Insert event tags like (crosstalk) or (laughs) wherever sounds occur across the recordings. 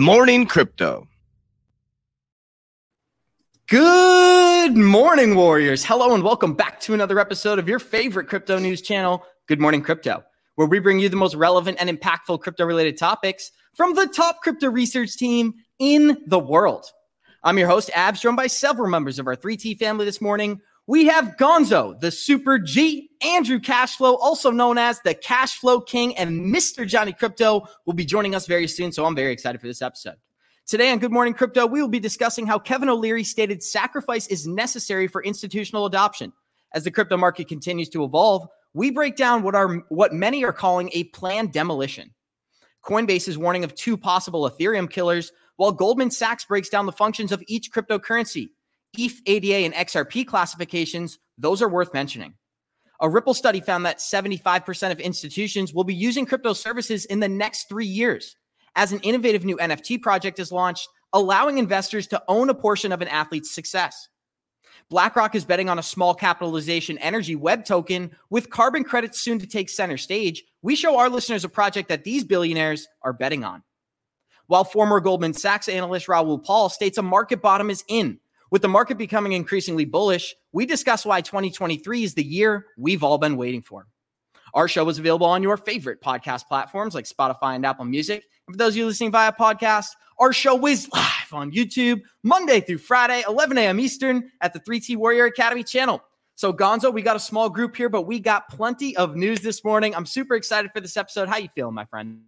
morning, crypto. Good morning, Warriors. Hello, and welcome back to another episode of your favorite crypto news channel, Good Morning Crypto, where we bring you the most relevant and impactful crypto related topics from the top crypto research team in the world. I'm your host, Abs, joined by several members of our 3T family this morning. We have Gonzo, the Super G, Andrew Cashflow, also known as the Cashflow King, and Mr. Johnny Crypto will be joining us very soon. So I'm very excited for this episode. Today on Good Morning Crypto, we will be discussing how Kevin O'Leary stated sacrifice is necessary for institutional adoption. As the crypto market continues to evolve, we break down what are what many are calling a planned demolition. Coinbase is warning of two possible Ethereum killers, while Goldman Sachs breaks down the functions of each cryptocurrency. ETH, ADA, and XRP classifications, those are worth mentioning. A Ripple study found that 75% of institutions will be using crypto services in the next three years, as an innovative new NFT project is launched, allowing investors to own a portion of an athlete's success. BlackRock is betting on a small capitalization energy web token with carbon credits soon to take center stage. We show our listeners a project that these billionaires are betting on. While former Goldman Sachs analyst Raoul Paul states a market bottom is in, with the market becoming increasingly bullish, we discuss why 2023 is the year we've all been waiting for. Our show is available on your favorite podcast platforms like Spotify and Apple Music. And for those of you listening via podcast, our show is live on YouTube Monday through Friday, 11 a.m. Eastern at the 3T Warrior Academy channel. So, Gonzo, we got a small group here, but we got plenty of news this morning. I'm super excited for this episode. How you feeling, my friend?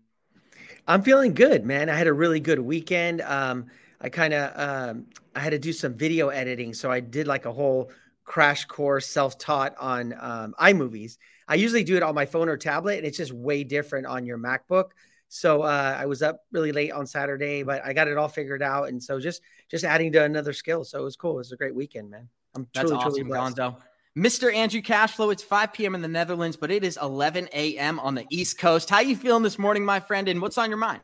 I'm feeling good, man. I had a really good weekend. Um, I kind of um, I had to do some video editing, so I did like a whole crash course self-taught on um, iMovies. I usually do it on my phone or tablet, and it's just way different on your MacBook. So uh, I was up really late on Saturday, but I got it all figured out, and so just just adding to another skill. So it was cool. It was a great weekend, man. I'm That's truly, awesome, truly Gonzo. Mr. Andrew Cashflow, it's 5 p.m. in the Netherlands, but it is 11 a.m. on the East Coast. How you feeling this morning, my friend? And what's on your mind?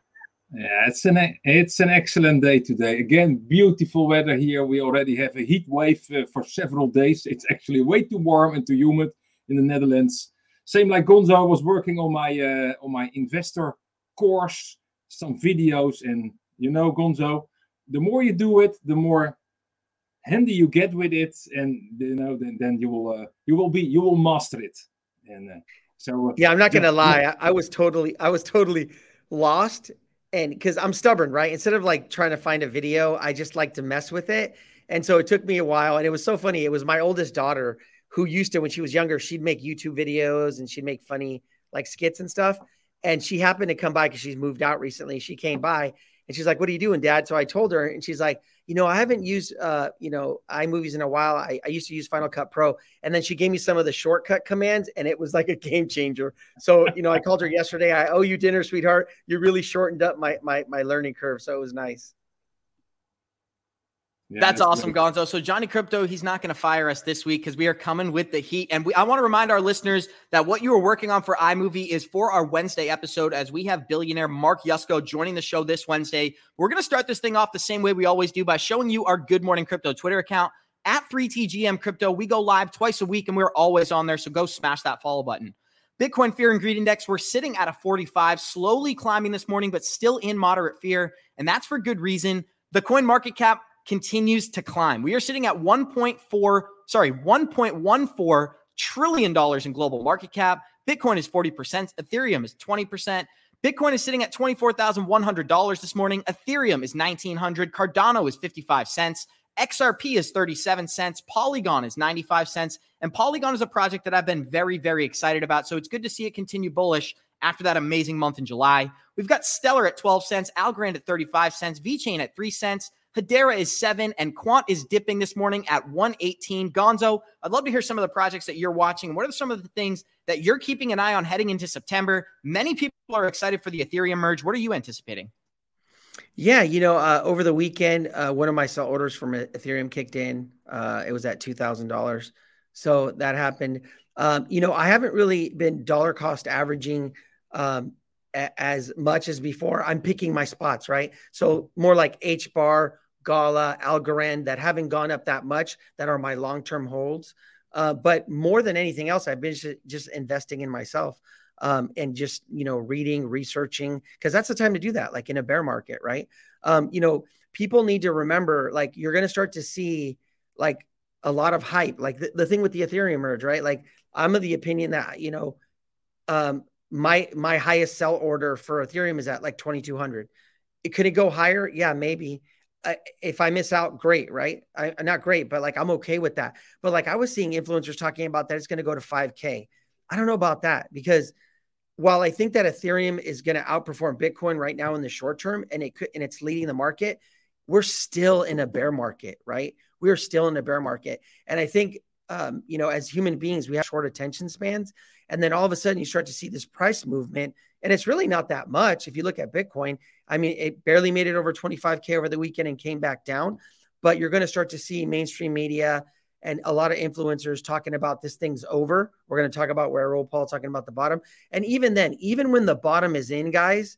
Yeah, it's an it's an excellent day today. Again, beautiful weather here. We already have a heat wave uh, for several days. It's actually way too warm and too humid in the Netherlands. Same like Gonzo I was working on my uh, on my investor course, some videos, and you know, Gonzo, the more you do it, the more handy you get with it, and you know, then then you will uh, you will be you will master it. And uh, so uh, yeah, I'm not gonna lie, I, I was totally I was totally lost and because I'm stubborn, right? Instead of like trying to find a video, I just like to mess with it. And so it took me a while. And it was so funny. It was my oldest daughter who used to, when she was younger, she'd make YouTube videos and she'd make funny like skits and stuff. And she happened to come by because she's moved out recently. She came by and she's like, What are you doing, dad? So I told her, and she's like, You know, I haven't used, uh, you know, iMovies in a while. I, I used to use Final Cut Pro. And then she gave me some of the shortcut commands, and it was like a (laughs) game changer. So, you know, I called her yesterday. I owe you dinner, sweetheart. You really shortened up my, my, my learning curve. So it was nice. Yeah, That's awesome, Gonzo. So Johnny Crypto, he's not going to fire us this week because we are coming with the heat. And we, I want to remind our listeners that what you are working on for iMovie is for our Wednesday episode, as we have billionaire Mark Yusko joining the show this Wednesday. We're going to start this thing off the same way we always do by showing you our Good Morning Crypto Twitter account at 3TGM Crypto. We go live twice a week and we're always on there. So go smash that follow button. Bitcoin Fear and Greed Index, we're sitting at a 45, slowly climbing this morning, but still in moderate fear. And that's for good reason. The coin market cap continues to climb. We are sitting at 1.4, sorry, 1.14 trillion dollars in global market cap. Bitcoin is 40%, Ethereum is 20%. Bitcoin is sitting at $24,100 this morning. Ethereum is 1900, Cardano is 55 cents, XRP is 37 cents, Polygon is 95 cents, and Polygon is a project that I've been very very excited about. So it's good to see it continue bullish after that amazing month in July. We've got Stellar at 12 cents, Algorand at 35 cents, VeChain at 3 cents, Hedera is seven, and Quant is dipping this morning at 118. Gonzo, I'd love to hear some of the projects that you're watching. What are some of the things that you're keeping an eye on heading into September? Many people are excited for the Ethereum merge. What are you anticipating? Yeah, you know, uh, over the weekend, uh, one of my sell orders from Ethereum kicked in. Uh, it was at two thousand dollars, so that happened. Um, you know, I haven't really been dollar cost averaging um, as much as before. I'm picking my spots, right? So more like H bar, Gala, Algorand that haven't gone up that much that are my long term holds. Uh, but more than anything else, I've been just investing in myself. um, and just you know reading, researching, because that's the time to do that. Like in a bear market, right? Um, you know, people need to remember like you're going to start to see like a lot of hype. Like the, the thing with the Ethereum merge, right? Like I'm of the opinion that you know, um, my my highest sell order for Ethereum is at like 2200. It could it go higher? Yeah, maybe. If I miss out, great, right? I, not great, but like I'm okay with that. But like I was seeing influencers talking about that it's going to go to 5K. I don't know about that because while I think that Ethereum is going to outperform Bitcoin right now in the short term and it could and it's leading the market, we're still in a bear market, right? We are still in a bear market. And I think um, you know, as human beings, we have short attention spans. And then all of a sudden you start to see this price movement. And it's really not that much. If you look at Bitcoin, I mean, it barely made it over 25K over the weekend and came back down. But you're going to start to see mainstream media and a lot of influencers talking about this thing's over. We're going to talk about where Raoul Paul talking about the bottom. And even then, even when the bottom is in, guys,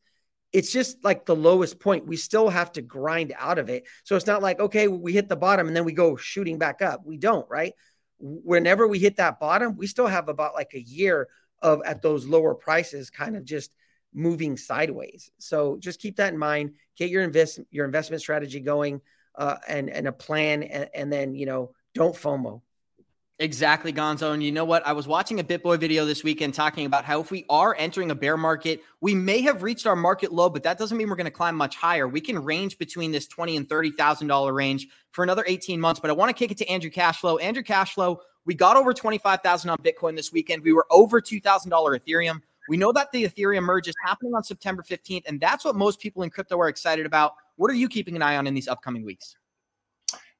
it's just like the lowest point. We still have to grind out of it. So it's not like, okay, we hit the bottom and then we go shooting back up. We don't, right? Whenever we hit that bottom, we still have about like a year of at those lower prices kind of just moving sideways. So just keep that in mind. Get your invest your investment strategy going uh, and and a plan, and, and then you know don't FOMO. Exactly, Gonzo. And you know what? I was watching a BitBoy video this weekend talking about how if we are entering a bear market, we may have reached our market low, but that doesn't mean we're going to climb much higher. We can range between this twenty and thirty thousand dollar range for another eighteen months. But I want to kick it to Andrew Cashflow. Andrew Cashflow, we got over twenty five thousand on Bitcoin this weekend. We were over two thousand dollar Ethereum. We know that the Ethereum merge is happening on September 15th, and that's what most people in crypto are excited about. What are you keeping an eye on in these upcoming weeks?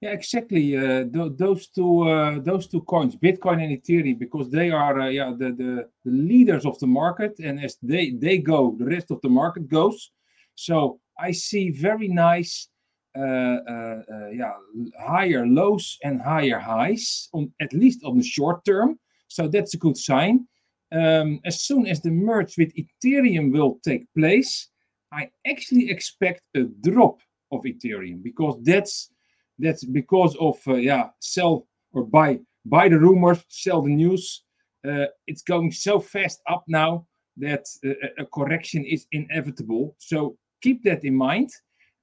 Yeah, exactly. Uh, th- those two, uh, those two coins, Bitcoin and Ethereum, because they are, uh, yeah, the, the, the leaders of the market, and as they they go, the rest of the market goes. So I see very nice, yeah, higher lows and higher highs on at least on the short term. So that's a good sign um, as soon as the merge with Ethereum will take place, I actually expect a drop of Ethereum because that's that's because of uh, yeah sell or buy buy the rumors, sell the news. Uh, it's going so fast up now that uh, a correction is inevitable. So keep that in mind.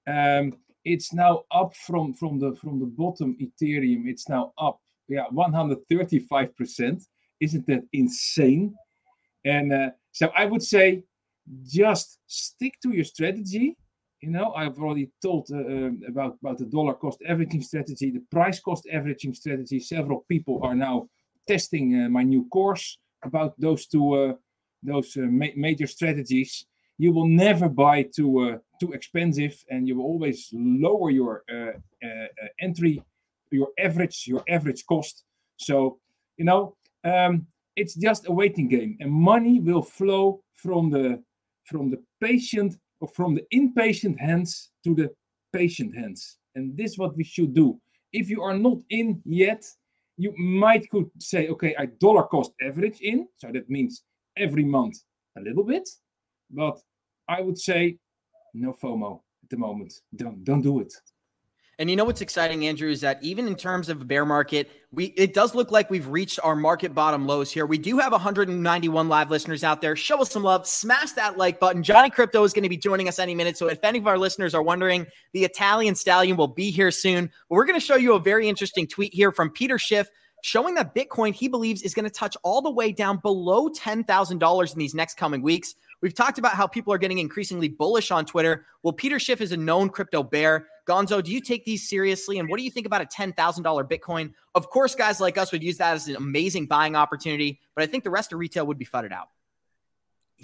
Um, it's now up from from the from the bottom Ethereum. It's now up yeah 135 percent isn't that insane? And uh, so I would say just stick to your strategy. You know, I've already told uh, um, about, about the dollar cost averaging strategy, the price cost averaging strategy. Several people are now testing uh, my new course about those two uh, those uh, ma- major strategies. You will never buy too uh, too expensive, and you will always lower your entry, your average your average cost. So you know um, it's just a waiting game and money will flow from the from the patient or from the inpatient hands to the patient hands and this is what we should do if you are not in yet you might could say okay i dollar cost average in so that means every month a little bit but i would say no fomo at the moment don't don't do it and you know what's exciting, Andrew, is that even in terms of a bear market, we it does look like we've reached our market bottom lows here. We do have 191 live listeners out there. Show us some love. Smash that like button. Johnny Crypto is going to be joining us any minute. So if any of our listeners are wondering, the Italian stallion will be here soon. But we're going to show you a very interesting tweet here from Peter Schiff showing that Bitcoin he believes is going to touch all the way down below $10,000 in these next coming weeks. We've talked about how people are getting increasingly bullish on Twitter. Well, Peter Schiff is a known crypto bear. Gonzo, do you take these seriously? And what do you think about a $10,000 Bitcoin? Of course, guys like us would use that as an amazing buying opportunity, but I think the rest of retail would be fudded out.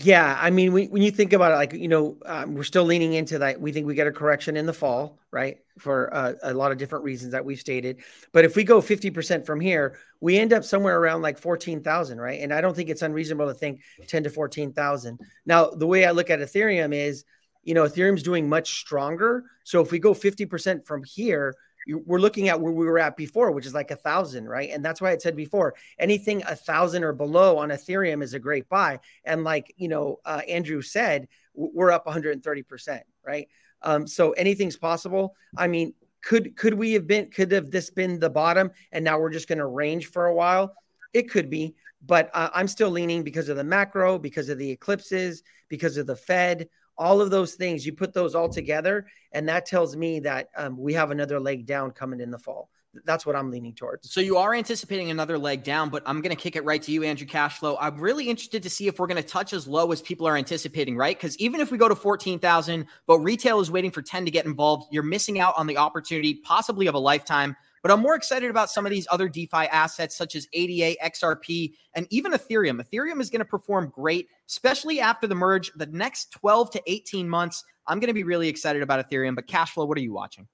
Yeah, I mean, when, when you think about it, like you know, um, we're still leaning into that. We think we get a correction in the fall, right? For uh, a lot of different reasons that we've stated. But if we go fifty percent from here, we end up somewhere around like fourteen thousand, right? And I don't think it's unreasonable to think ten to fourteen thousand. Now, the way I look at Ethereum is, you know, Ethereum's doing much stronger. So if we go fifty percent from here, we're looking at where we were at before, which is like a thousand, right? And that's why I said before, anything a thousand or below on Ethereum is a great buy. And like you know, uh, Andrew said, we're up 130 percent, right? Um, so anything's possible. I mean, could could we have been? Could have this been the bottom, and now we're just going to range for a while? It could be, but uh, I'm still leaning because of the macro, because of the eclipses, because of the Fed, all of those things. You put those all together, and that tells me that um, we have another leg down coming in the fall. That's what I'm leaning towards. So you are anticipating another leg down, but I'm going to kick it right to you, Andrew Cashflow. I'm really interested to see if we're going to touch as low as people are anticipating, right? Because even if we go to 14,000, but retail is waiting for 10 to get involved, you're missing out on the opportunity, possibly of a lifetime. But I'm more excited about some of these other DeFi assets, such as ADA, XRP, and even Ethereum. Ethereum is going to perform great, especially after the merge. The next 12 to 18 months, I'm going to be really excited about Ethereum. But Cashflow, what are you watching?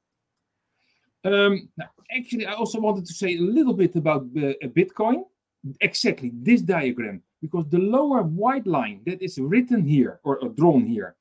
Um, actually, I also wanted to say a little bit about uh, Bitcoin. Exactly this diagram, because the lower white line that is written here or, or drawn here,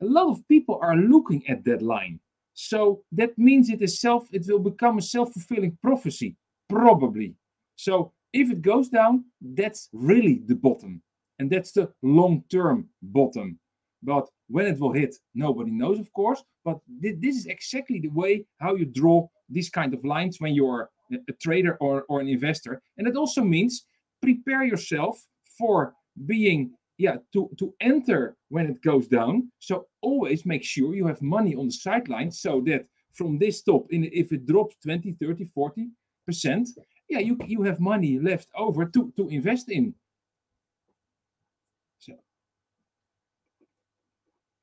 a lot of people are looking at that line. So that means it is self. It will become a self-fulfilling prophecy, probably. So if it goes down, that's really the bottom, and that's the long-term bottom. But when it will hit, nobody knows, of course. But th- this is exactly the way how you draw these kind of lines when you're a, a trader or, or an investor. And it also means prepare yourself for being yeah to to enter when it goes down so always make sure you have money on the sideline so that from this top in if it drops 20 30 40 percent yeah you you have money left over to to invest in So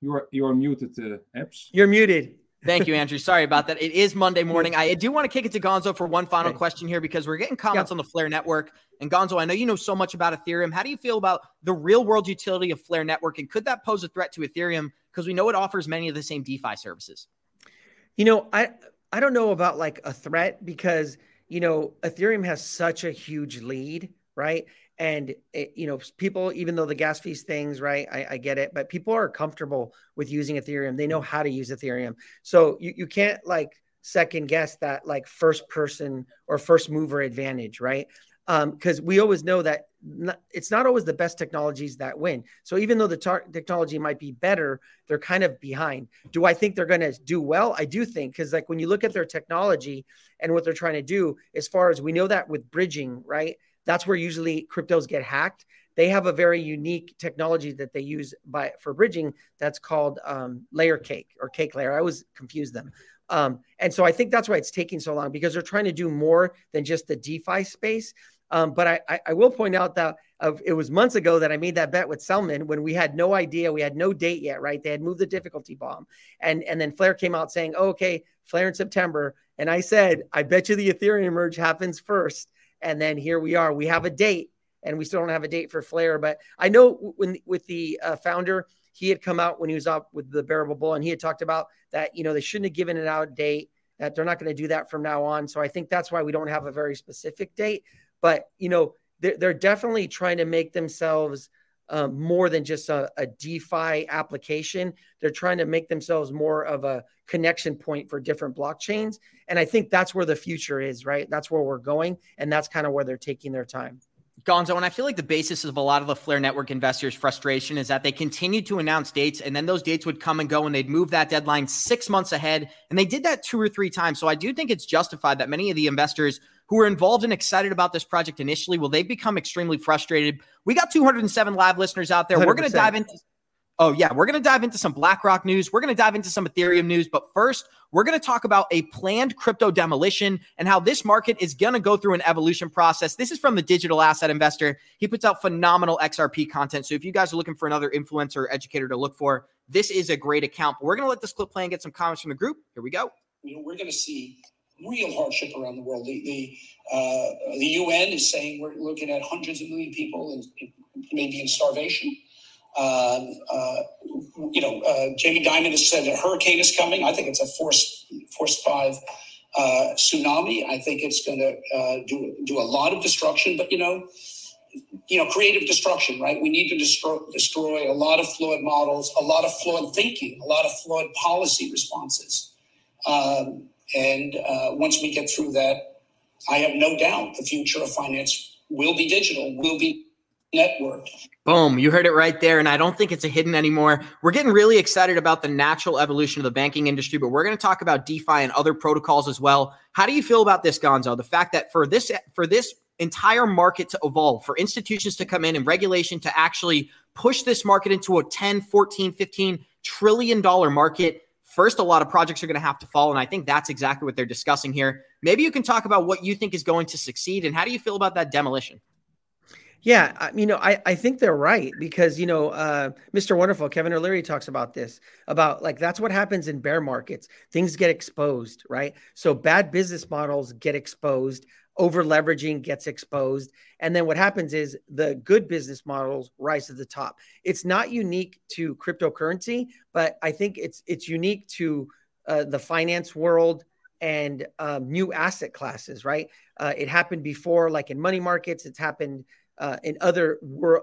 You're you're muted, uh, Abs. You're muted. Thank you, Andrew. Sorry about that. It is Monday morning. I do want to kick it to Gonzo for one final okay. question here because we're getting comments on the Flare network. And Gonzo, I know you know so much about Ethereum. How do you feel about the real world utility of Flare network? And could that pose a threat to Ethereum? Because we know it offers many of the same DeFi services. You know, I I don't know about like a threat because you know Ethereum has such a huge lead, right? And it, you know people even though the gas fees things right I, I, get it but people are comfortable with using ethereum. They know how to use ethereum. So you, you can't like second guess that like first person or first mover advantage right? Because um, we always know that not, it's not always the best technologies that win. So even though the tar- technology might be better they're kind of behind. Do i think they're going to do well? I do think because like when you look at their technology and what they're trying to do as far as we know that with bridging right that's where usually cryptos get hacked. They have a very unique technology that they use by for bridging that's called um, layer cake or cake layer. I always confuse them. Um, and so I think that's why it's taking so long because they're trying to do more than just the DeFi space. Um, but I, I, I, will point out that it was months ago that I made that bet with Selman when we had no idea, we had no date yet, right? They had moved the difficulty bomb, and and then Flare came out saying, oh, "Okay, Flare in September," and I said, "I bet you the Ethereum merge happens first. And then here we are. We have a date, and we still don't have a date for Flare. But I know when with the uh, founder, he had come out when he was up with the bearable bull, and he had talked about that. You know, they shouldn't have given it out date. That they're not going to do that from now on. So I think that's why we don't have a very specific date. But you know, they're, they're definitely trying to make themselves um, more than just a, a, DeFi application. They're trying to make themselves more of a connection point for different blockchains. And I think that's where the future is, right? That's where we're going. And that's kind of where they're taking their time. Gonzo, and I feel like the basis of a lot of the Flare Network investors' frustration is that they continued to announce dates and then those dates would come and go and they'd move that deadline six months ahead. And they did that two or three times. So I do think it's justified that many of the investors who were involved and excited about this project initially, will they become extremely frustrated? We got 207 live listeners out there. we are going to dive into Oh, yeah. We're going to dive into some BlackRock news. We're going to dive into some Ethereum news. But first, we're going to talk about a planned crypto demolition and how this market is going to go through an evolution process. This is from the digital asset investor. He puts out phenomenal XRP content. So if you guys are looking for another influencer or educator to look for, this is a great account. But we're going to let this clip play and get some comments from the group. Here we go. You know, we're going to see real hardship around the world. The the, uh, the UN is saying we're looking at hundreds of million people and maybe in starvation. Um, uh, you know, uh, Jamie Dimon has said a hurricane is coming. I think it's a force force five uh, tsunami. I think it's going to uh, do do a lot of destruction. But you know, you know, creative destruction, right? We need to destroy destroy a lot of flawed models, a lot of flawed thinking, a lot of flawed policy responses. Um, and uh, once we get through that, I have no doubt the future of finance will be digital, will be networked. Boom, you heard it right there. And I don't think it's a hidden anymore. We're getting really excited about the natural evolution of the banking industry, but we're going to talk about DeFi and other protocols as well. How do you feel about this, Gonzo? The fact that for this for this entire market to evolve, for institutions to come in and regulation to actually push this market into a 10, 14, 15 trillion dollar market. First, a lot of projects are going to have to fall. And I think that's exactly what they're discussing here. Maybe you can talk about what you think is going to succeed and how do you feel about that demolition? Yeah, you know, I, I think they're right because you know, uh, Mr. Wonderful, Kevin O'Leary talks about this about like that's what happens in bear markets. Things get exposed, right? So bad business models get exposed, over leveraging gets exposed, and then what happens is the good business models rise to the top. It's not unique to cryptocurrency, but I think it's it's unique to uh, the finance world and um, new asset classes, right? Uh, it happened before, like in money markets. It's happened uh, in other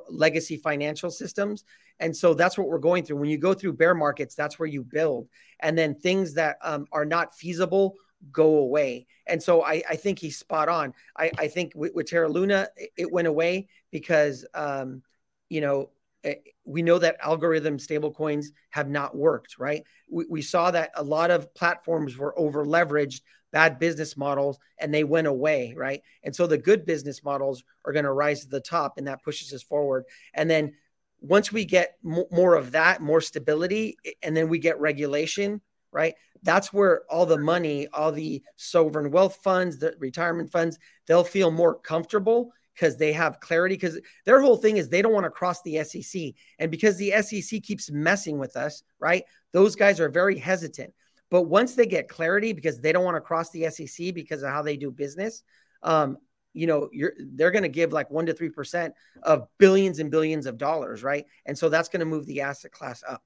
legacy financial systems. And so that's what we're going through. When you go through bear markets, that's where you build. And then things that um, are not feasible go away. And so I, I think he's spot on. I, I think with, with, Terra Luna, it went away because, um, you know, eh, we know that algorithm stablecoins have not worked, right? We, we saw that a lot of platforms were over leveraged bad business models and they went away, right? And so the good business models are going to rise to the top and that pushes us forward. And then once we get more of that, more stability, and then we get regulation, right? That's where all the money, all the sovereign wealth funds, the retirement funds, they'll feel more comfortable because they have clarity. Because their whole thing is they don't want to cross the SEC. And because the SEC keeps messing with us, right? Those guys are very hesitant. But once they get clarity, because they don't want to cross the SEC because of how they do business, um, you know, they're going to give like one to three percent of billions and billions of dollars, right? And so that's going to move the asset class up.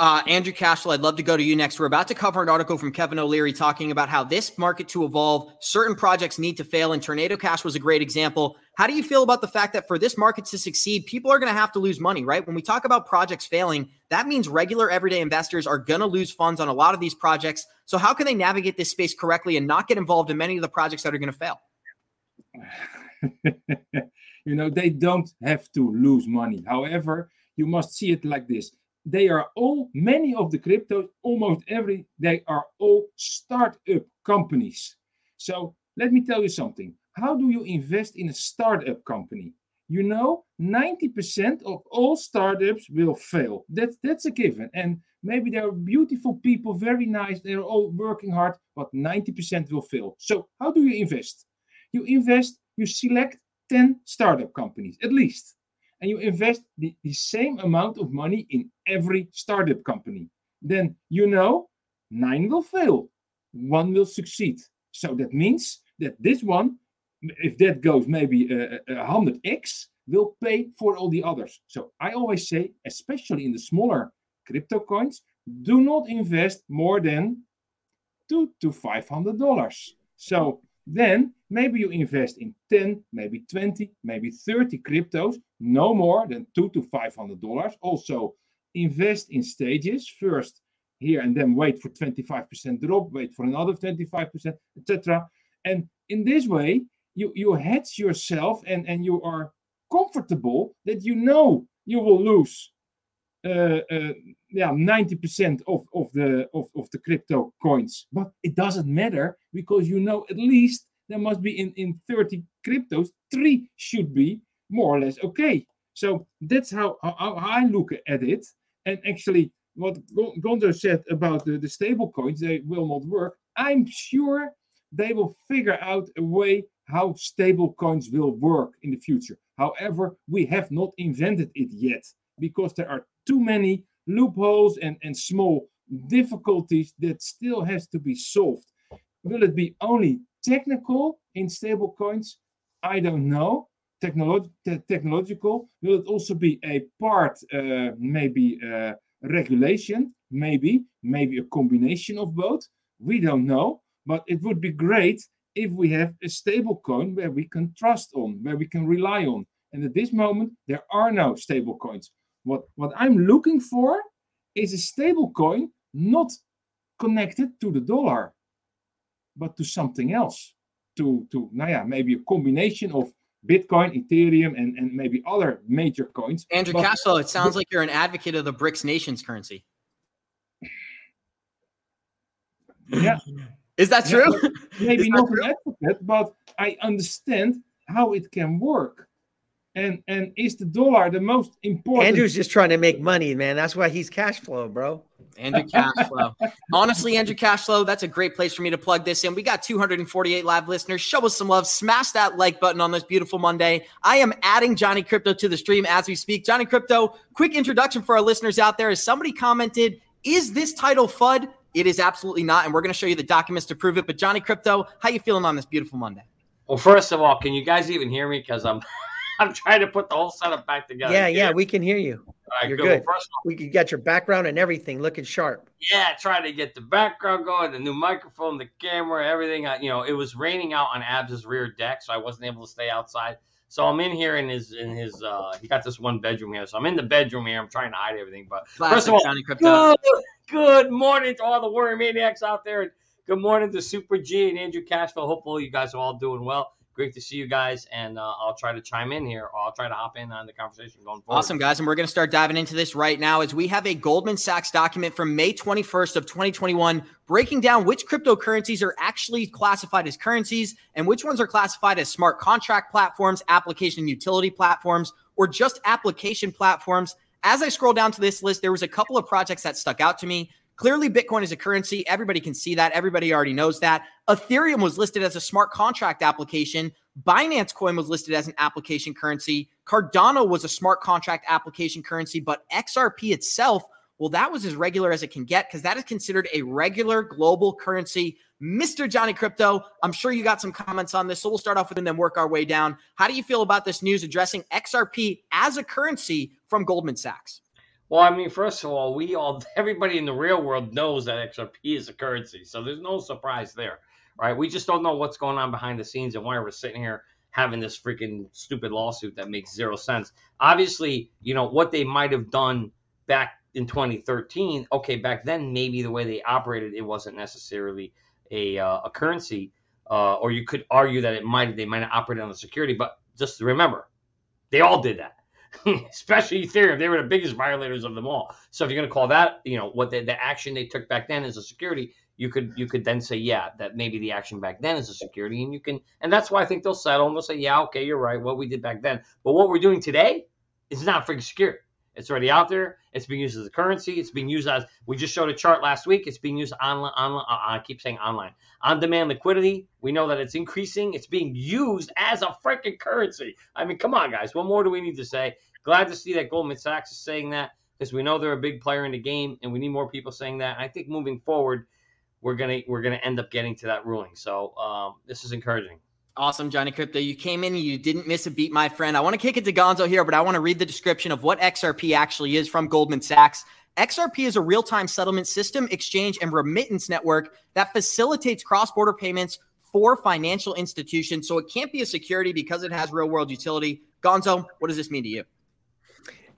Uh, Andrew Castle, I'd love to go to you next. We're about to cover an article from Kevin O'Leary talking about how this market to evolve, certain projects need to fail, and Tornado Cash was a great example. How do you feel about the fact that for this market to succeed, people are going to have to lose money, right? When we talk about projects failing, that means regular everyday investors are going to lose funds on a lot of these projects. So, how can they navigate this space correctly and not get involved in many of the projects that are going to fail? (laughs) you know, they don't have to lose money. However, you must see it like this they are all many of the cryptos almost every they are all startup companies. So let me tell you something. How do you invest in a startup company? You know 90% of all startups will fail. That's that's a given. And maybe they're beautiful people very nice they're all working hard but 90% will fail. So how do you invest? You invest you select 10 startup companies at least and you invest the, the same amount of money in every startup company, then you know nine will fail, one will succeed. So that means that this one, if that goes maybe a, a hundred X, will pay for all the others. So I always say, especially in the smaller crypto coins, do not invest more than two to five hundred dollars. So then maybe you invest in 10, maybe 20, maybe 30 cryptos, no more than two to five hundred dollars. Also, invest in stages first here and then wait for 25% drop, wait for another 25%, etc. And in this way, you, you hedge yourself and, and you are comfortable that you know you will lose uh, uh, yeah 90% of, of the of, of the crypto coins but it doesn't matter because you know at least there must be in in 30 cryptos three should be more or less okay so that's how, how, i look at it and actually what gonzo said about the, the stable coins they will not work i'm sure they will figure out a way how stable coins will work in the future however we have not invented it yet because there are too many loopholes and, and small difficulties that still has to be solved. Will it be only technical in stable coins? I don't know. Technolog- te- technological. Will it also be a part, uh, maybe uh, regulation? Maybe, maybe a combination of both. We don't know. But it would be great if we have a stable coin where we can trust on, where we can rely on. And at this moment, there are no stable coins. What, what I'm looking for is a stable coin not connected to the dollar, but to something else. To, to now yeah, maybe a combination of Bitcoin, Ethereum, and, and maybe other major coins. Andrew but, Castle, it sounds like you're an advocate of the BRICS nations currency. Yeah. Is that true? (laughs) maybe that not true? an advocate, but I understand how it can work. And and is the dollar the most important? Andrew's just trying to make money, man. That's why he's cash flow, bro. Andrew Cashflow. Honestly, Andrew Cashflow, that's a great place for me to plug this in. We got 248 live listeners. Show us some love. Smash that like button on this beautiful Monday. I am adding Johnny Crypto to the stream as we speak. Johnny Crypto, quick introduction for our listeners out there. As somebody commented, is this title FUD? It is absolutely not, and we're going to show you the documents to prove it. But Johnny Crypto, how you feeling on this beautiful Monday? Well, first of all, can you guys even hear me? Because I'm (laughs) I'm trying to put the whole setup back together. Yeah, Can yeah, you- we can hear you. All right, you're Well, good. first of all, We could get your background and everything looking sharp. yeah, trying to get the background going, the new microphone, the camera, everything. You know, it was raining out on Abs's rear deck, so I wasn't able to stay outside. So I'm in here in his in his uh he got this one bedroom here. So I'm in the bedroom here. I'm trying to hide everything. But first of all, Johnny Crypto. good, good morning to all the warrior maniacs out there. and Good morning to Super G and Andrew Cashville. Hopefully you guys are all doing well. Great to see you guys, and uh, I'll try to chime in here, I'll try to hop in on the conversation going forward. Awesome, guys. And we're going to start diving into this right now as we have a Goldman Sachs document from May 21st of 2021 breaking down which cryptocurrencies are actually classified as currencies and which ones are classified as smart contract platforms, application utility platforms, or just application platforms. As I scroll down to this list, there was a couple of projects that stuck out to me. Clearly, Bitcoin is a currency. Everybody can see that. Everybody already knows that. Ethereum was listed as a smart contract application. Binance Coin was listed as an application currency. Cardano was a smart contract application currency, but XRP itself, well, that was as regular as it can get because that is considered a regular global currency. Mr. Johnny Crypto, I'm sure you got some comments on this. So we'll start off with and then work our way down. How do you feel about this news addressing XRP as a currency from Goldman Sachs? Well, I mean, first of all, we all, (laughs) everybody in the real world knows that XRP is a currency, so there's no surprise there, right? We just don't know what's going on behind the scenes and why we're sitting here having this freaking stupid lawsuit that makes zero sense. Obviously, you know what they might have done back in 2013. Okay, back then maybe the way they operated, it wasn't necessarily a uh, a currency, uh, or you could argue that it might they might have operated on the security. But just remember, they all did that. (laughs) especially Ethereum. They were the biggest violators of them all. So if you're going to call that, you know, what the, the action they took back then as a security, you could you could then say, yeah, that maybe the action back then is a security, and you can, and that's why I think they'll settle and they'll say, yeah, okay, you're right, what we did back then, but what we're doing today is not freaking secure. It's already out there. It's being used as a currency. It's being used as we just showed a chart last week. It's being used online. online uh, I keep saying online. On-demand liquidity. We know that it's increasing. It's being used as a freaking currency. I mean, come on, guys. What more do we need to say? Glad to see that Goldman Sachs is saying that because we know they're a big player in the game, and we need more people saying that. And I think moving forward, we're gonna we're gonna end up getting to that ruling. So um, this is encouraging. Awesome, Johnny Crypto. You came in and you didn't miss a beat, my friend. I want to kick it to Gonzo here, but I want to read the description of what XRP actually is from Goldman Sachs. XRP is a real time settlement system, exchange, and remittance network that facilitates cross border payments for financial institutions. So it can't be a security because it has real world utility. Gonzo, what does this mean to you?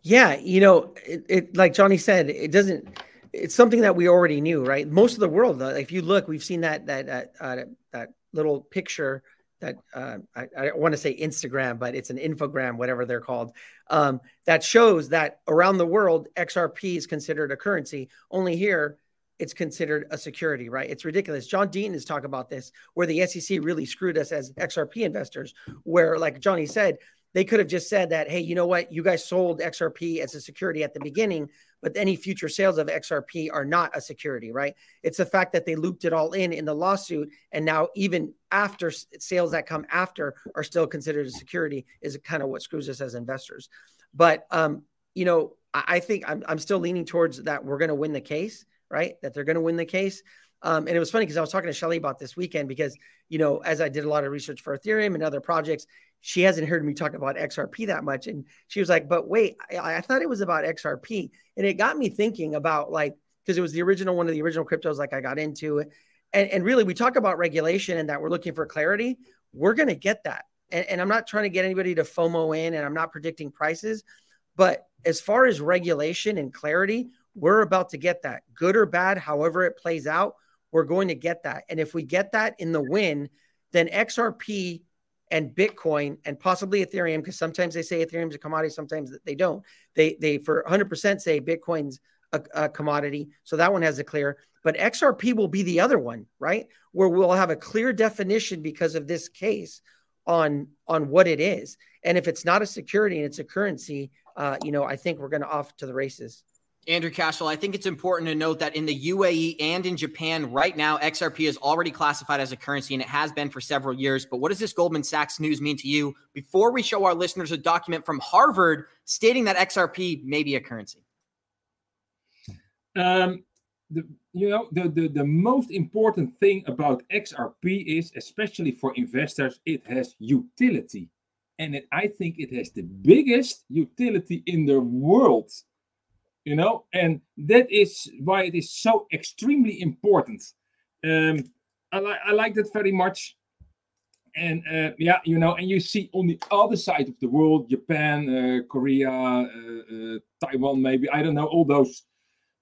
Yeah, you know, it, it like Johnny said, it doesn't. It's something that we already knew, right? Most of the world, uh, if you look, we've seen that that that uh, that little picture that uh, I, I want to say Instagram, but it's an infogram, whatever they're called, um, that shows that around the world, XRP is considered a currency. Only here, it's considered a security, right? It's ridiculous. John Deaton is talking about this, where the SEC really screwed us as XRP investors, where, like Johnny said, they could have just said that, hey, you know what? You guys sold XRP as a security at the beginning, but any future sales of XRP are not a security, right? It's the fact that they looped it all in in the lawsuit, and now even after sales that come after are still considered a security is kind of what screws us as investors. But um, you know, I, I think I'm, I'm still leaning towards that we're going to win the case, right? That they're going to win the case. Um, and it was funny because I was talking to Shelly about this weekend because, you know, as I did a lot of research for Ethereum and other projects, she hasn't heard me talk about XRP that much. And she was like, but wait, I, I thought it was about XRP. And it got me thinking about like, because it was the original one of the original cryptos like I got into. And, and really, we talk about regulation and that we're looking for clarity. We're going to get that. And, and I'm not trying to get anybody to FOMO in and I'm not predicting prices. But as far as regulation and clarity, we're about to get that good or bad, however it plays out we're going to get that. And if we get that in the win, then XRP and Bitcoin and possibly Ethereum, because sometimes they say Ethereum's a commodity, sometimes they don't. They they for 100% say Bitcoin's a, a, commodity, so that one has a clear. but XRP will be the other one, right? Where we'll have a clear definition because of this case on on what it is. And if it's not a security and it's a currency, uh, you know, I think we're going to off to the races. Andrew Cashflow, I think it's important to note that in the UAE and in Japan right now, XRP is already classified as a currency and it has been for several years. But what does this Goldman Sachs news mean to you before we show our listeners a document from Harvard stating that XRP may be a currency? Um, the, you know, the, the, the most important thing about XRP is, especially for investors, it has utility. And it, I think it has the biggest utility in the world you know and that is why it is so extremely important. Um i like i like that very much. And uh, yeah you know and you see on the other side of the world japan uh, korea uh, uh taiwan maybe i don't know all those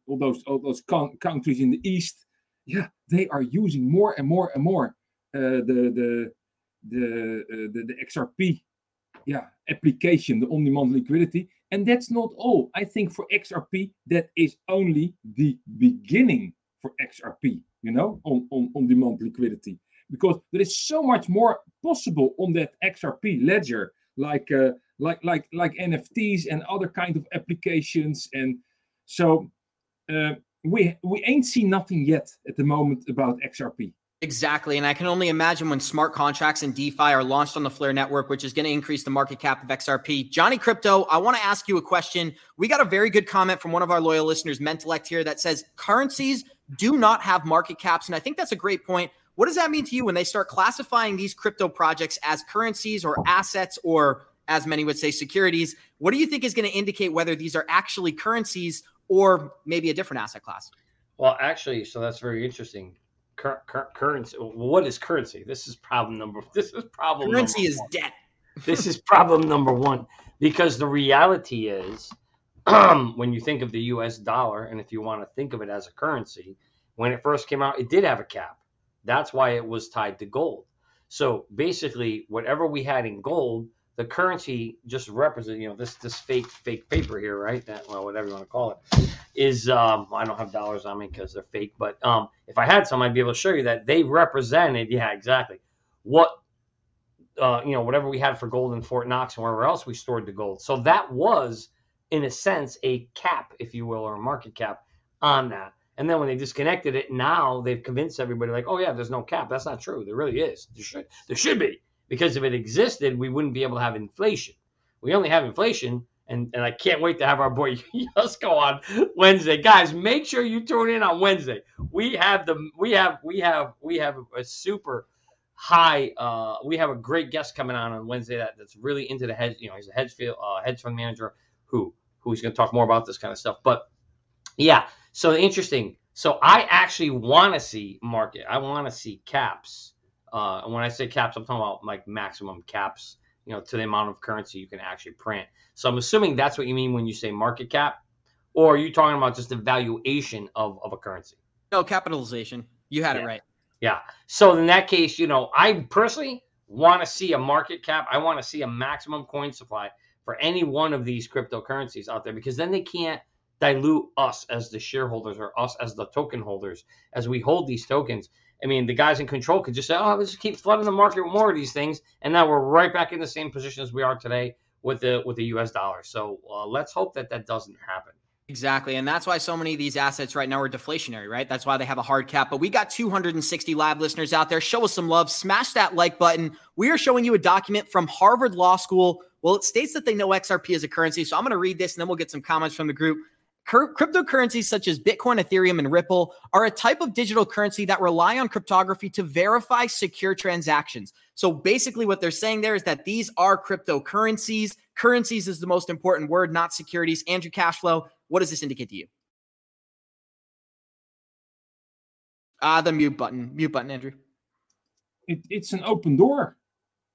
all those all those con- countries in the east. Yeah they are using more and more and more uh, the the the, uh, the the xrp yeah application the on demand liquidity and that's not all. I think for XRP, that is only the beginning for XRP, you know, on, on, on demand liquidity. Because there is so much more possible on that XRP ledger, like uh, like like like NFTs and other kind of applications. And so uh, we we ain't seen nothing yet at the moment about XRP. Exactly. And I can only imagine when smart contracts and DeFi are launched on the Flare network, which is going to increase the market cap of XRP. Johnny Crypto, I want to ask you a question. We got a very good comment from one of our loyal listeners, Mentalect, here that says currencies do not have market caps. And I think that's a great point. What does that mean to you when they start classifying these crypto projects as currencies or assets or, as many would say, securities? What do you think is going to indicate whether these are actually currencies or maybe a different asset class? Well, actually, so that's very interesting cur- cur- currency. What is currency? This is problem number. This is problem. Currency is one. debt. this is problem number one because the reality is, um, when you think of the U.S. dollar, and if you want to think of it as a currency, when it first came out, it did have a cap. That's why it was tied to gold. So basically, whatever we had in gold, the currency just represent you know this this fake fake paper here right? That well whatever you want to call it is um i don't have dollars on me because they're fake but um if i had some i'd be able to show you that they represented yeah exactly what uh you know whatever we had for gold in fort knox and wherever else we stored the gold. So that was in a sense a cap if you will or a market cap on that. And then when they disconnected it now they've convinced everybody like oh yeah there's no cap. That's not true. There really is. There should there should be because if it existed, we wouldn't be able to have inflation. We only have inflation, and, and I can't wait to have our boy (laughs) Yusko on Wednesday. Guys, make sure you tune in on Wednesday. We have the we have we have we have a super high uh we have a great guest coming on on Wednesday that, that's really into the hedge, you know, he's a hedge field uh, hedge fund manager who who's going to talk more about this kind of stuff. But yeah, so interesting. So I actually want to see market. I want to see caps uh, and when I say caps, I'm talking about like maximum caps, you know, to the amount of currency you can actually print. So I'm assuming that's what you mean when you say market cap, or are you talking about just the valuation of, of a currency? No, capitalization. You had yeah. it right. Yeah. So in that case, you know, I personally want to see a market cap. I want to see a maximum coin supply for any one of these cryptocurrencies out there because then they can't dilute us as the shareholders or us as the token holders as we hold these tokens I mean, the guys in control could just say, "Oh, let's just keep flooding the market with more of these things," and now we're right back in the same position as we are today with the with the U.S. dollar. So uh, let's hope that that doesn't happen. Exactly. And that's why so many of these assets right now are deflationary, right? That's why they have a hard cap. But we got 260 live listeners out there. Show us some love. Smash that like button. We are showing you a document from Harvard Law School. Well, it states that they know XRP as a currency. So I'm going to read this and then we'll get some comments from the group. Cryptocurrencies such as Bitcoin, Ethereum, and Ripple are a type of digital currency that rely on cryptography to verify secure transactions. So basically, what they're saying there is that these are cryptocurrencies. Currencies is the most important word, not securities. Andrew Cashflow, what does this indicate to you? Ah, the mute button. Mute button, Andrew. It, it's an open door.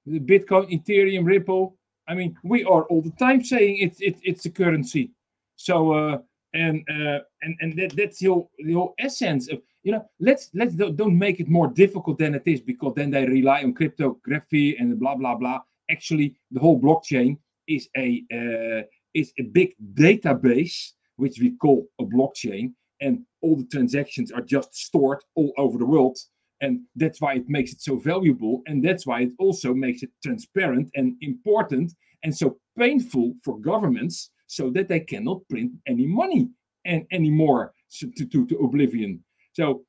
The Bitcoin, Ethereum, Ripple. I mean, we are all the time saying it's it, it's a currency. So uh, and uh, and and that, that's the whole essence of you know let's let's don't make it more difficult than it is because then they rely on cryptography and blah blah blah. Actually the whole blockchain is a uh, is a big database which we call a blockchain and all the transactions are just stored all over the world and that's why it makes it so valuable and that's why it also makes it transparent and important and so painful for governments so that they cannot print any money and anymore to, to, to oblivion. So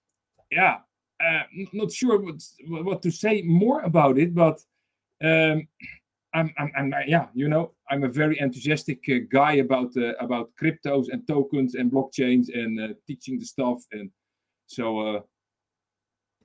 yeah uh, not sure what, what to say more about it but um, I'm, I'm, I'm, yeah, you know, I'm a very enthusiastic uh, guy about uh, about cryptos and tokens and blockchains and uh, teaching the stuff, and so uh,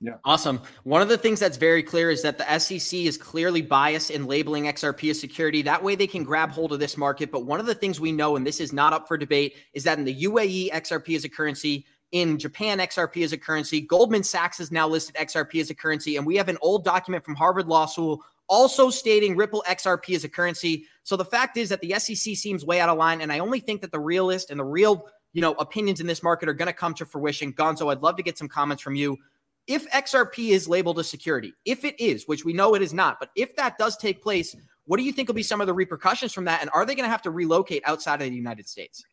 yeah. Awesome. One of the things that's very clear is that the SEC is clearly biased in labeling XRP as security. That way they can grab hold of this market. But one of the things we know, and this is not up for debate, is that in the UAE, XRP is a currency. In Japan, XRP is a currency. Goldman Sachs has now listed XRP as a currency. And we have an old document from Harvard Law School also stating Ripple XRP as a currency. So the fact is that the SEC seems way out of line. And I only think that the realist and the real, you know, opinions in this market are going to come to fruition. Gonzo, I'd love to get some comments from you if XRP is labeled a security, if it is, which we know it is not, but if that does take place, what do you think will be some of the repercussions from that? And are they going to have to relocate outside of the United States?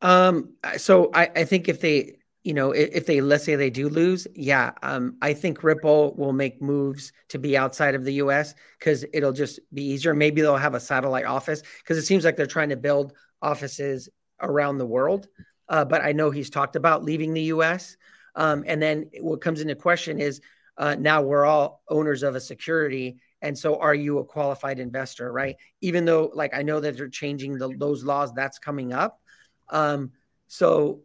Um, so I, I think if they, you know, if, if, they let's say they do lose, yeah, um, I think Ripple will make moves to be outside of the U.S. because it'll just be easier. Maybe they'll have a satellite office because it seems like they're trying to build offices around the world. Uh, but I know he's talked about leaving the U.S. Um, and then what comes into question is uh, now we're all owners of a security. And so are you a qualified investor, right? Even though, like, I know that they're changing the, those laws, that's coming up. Um, so,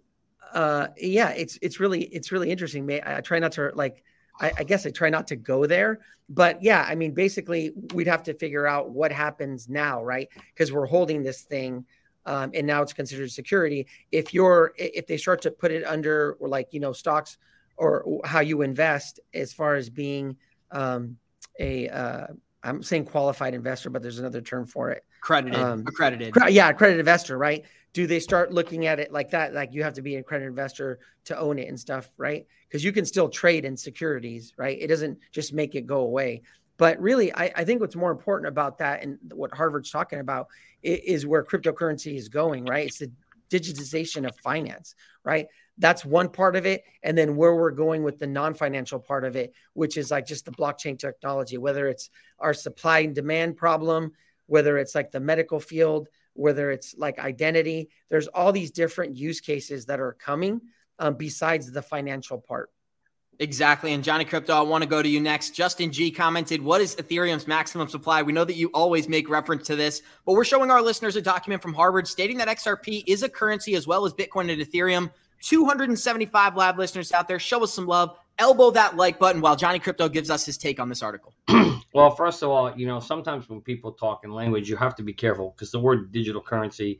uh, yeah, it's it's really it's really interesting. I, I try not to like I, I, guess I try not to go there. But yeah, I mean, basically, we'd have to figure out what happens now, right? Because we're holding this thing um, and now it's considered security. If you're if they start to put it under or like you know stocks or how you invest as far as being um, a uh, I'm saying qualified investor, but there's another term for it. Accredited. Um, accredited. yeah, accredited investor, right? Do they start looking at it like that? Like you have to be an accredited investor to own it and stuff, right? Because you can still trade in securities, right? It doesn't just make it go away. But really, I, I, think what's more important about that and what Harvard's talking about is, where cryptocurrency is going, right? It's the digitization of finance, right? That's one part of it. And then where we're going with the non financial part of it, which is like just the blockchain technology, whether it's our supply and demand problem, whether it's like the medical field, whether it's like identity, there's all these different use cases that are coming um, besides the financial part. Exactly. And Johnny Crypto, I want to go to you next. Justin G commented, What is Ethereum's maximum supply? We know that you always make reference to this, but we're showing our listeners a document from Harvard stating that XRP is a currency as well as Bitcoin and Ethereum. 275 lab listeners out there. Show us some love. Elbow that like button while Johnny Crypto gives us his take on this article. (clears throat) well, first of all, you know, sometimes when people talk in language, you have to be careful because the word digital currency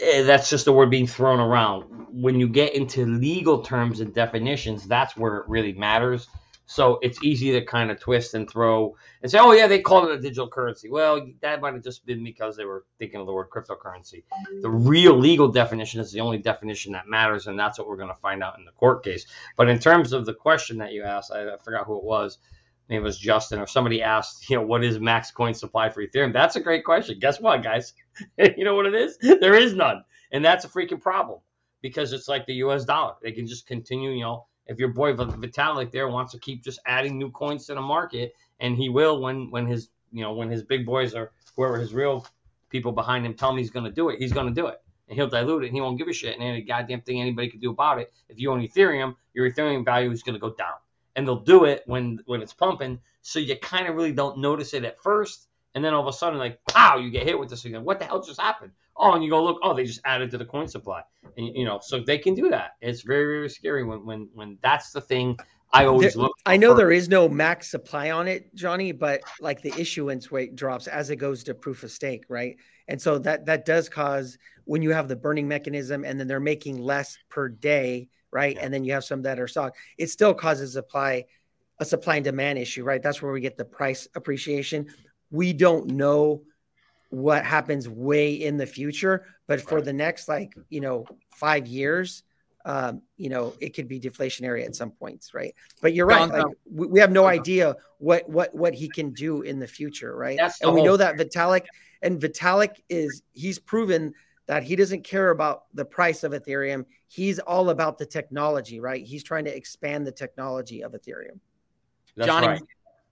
Eh, that's just a word being thrown around. When you get into legal terms and definitions, that's where it really matters. So it's easy to kind of twist and throw and say, oh, yeah, they called it a digital currency. Well, that might have just been because they were thinking of the word cryptocurrency. The real legal definition is the only definition that matters, and that's what we're going to find out in the court case. But in terms of the question that you asked, I, I forgot who it was name was Justin, or somebody asked, you know, what is max coin supply for Ethereum? That's a great question. Guess what, guys? (laughs) you know what it is? There is none. And that's a freaking problem because it's like the US dollar. They can just continue, you know, if your boy Vitalik there wants to keep just adding new coins to the market, and he will when when his you know when his big boys are whoever his real people behind him tell him he's going to do it, he's going to do it, and he'll dilute it, and he won't give a shit, and any goddamn thing anybody can do about it. If you own Ethereum, your Ethereum value is going to go down and they'll do it when when it's pumping. So you kind of really don't notice it at first, and then all of a sudden, like, pow, you get hit with this again. What the hell just happened? Oh, and you go look. Oh, they just added to the coin supply, and you know, so they can do that. It's very very scary when when when that's the thing. I always there, look. I know first. there is no max supply on it, Johnny, but like the issuance rate drops as it goes to proof of stake, right? And so that that does cause when you have the burning mechanism, and then they're making less per day right? Yeah. And then you have some that are stock. It still causes supply a supply and demand issue, right? That's where we get the price appreciation. We don't know what happens way in the future, but for right. the next like you know five years, um, you know it could be deflationary at some points, right? But you're right. Like, we, we, have no idea what what what he can do in the future, right? That's and we know that Vitalik and Vitalik is he's proven that he doesn't care about the price of Ethereum. He's all about the technology, right? He's trying to expand the technology of Ethereum. That's Johnny, right.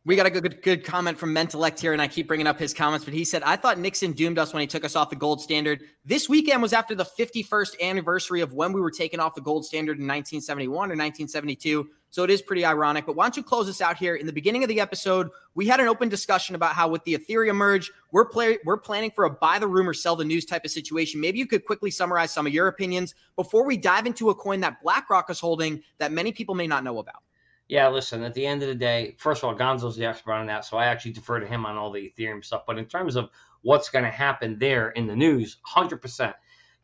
we got a good, good comment from Mentalect here, and I keep bringing up his comments, but he said, I thought Nixon doomed us when he took us off the gold standard. This weekend was after the 51st anniversary of when we were taken off the gold standard in 1971 or 1972. So it is pretty ironic. But why don't you close us out here? In the beginning of the episode, we had an open discussion about how with the Ethereum merge, we're play- we're planning for a buy the rumor, sell the news type of situation. Maybe you could quickly summarize some of your opinions before we dive into a coin that BlackRock is holding that many people may not know about. Yeah, listen, at the end of the day, first of all, Gonzo's the expert on that, so I actually defer to him on all the Ethereum stuff. But in terms of what's going to happen there in the news, 100%.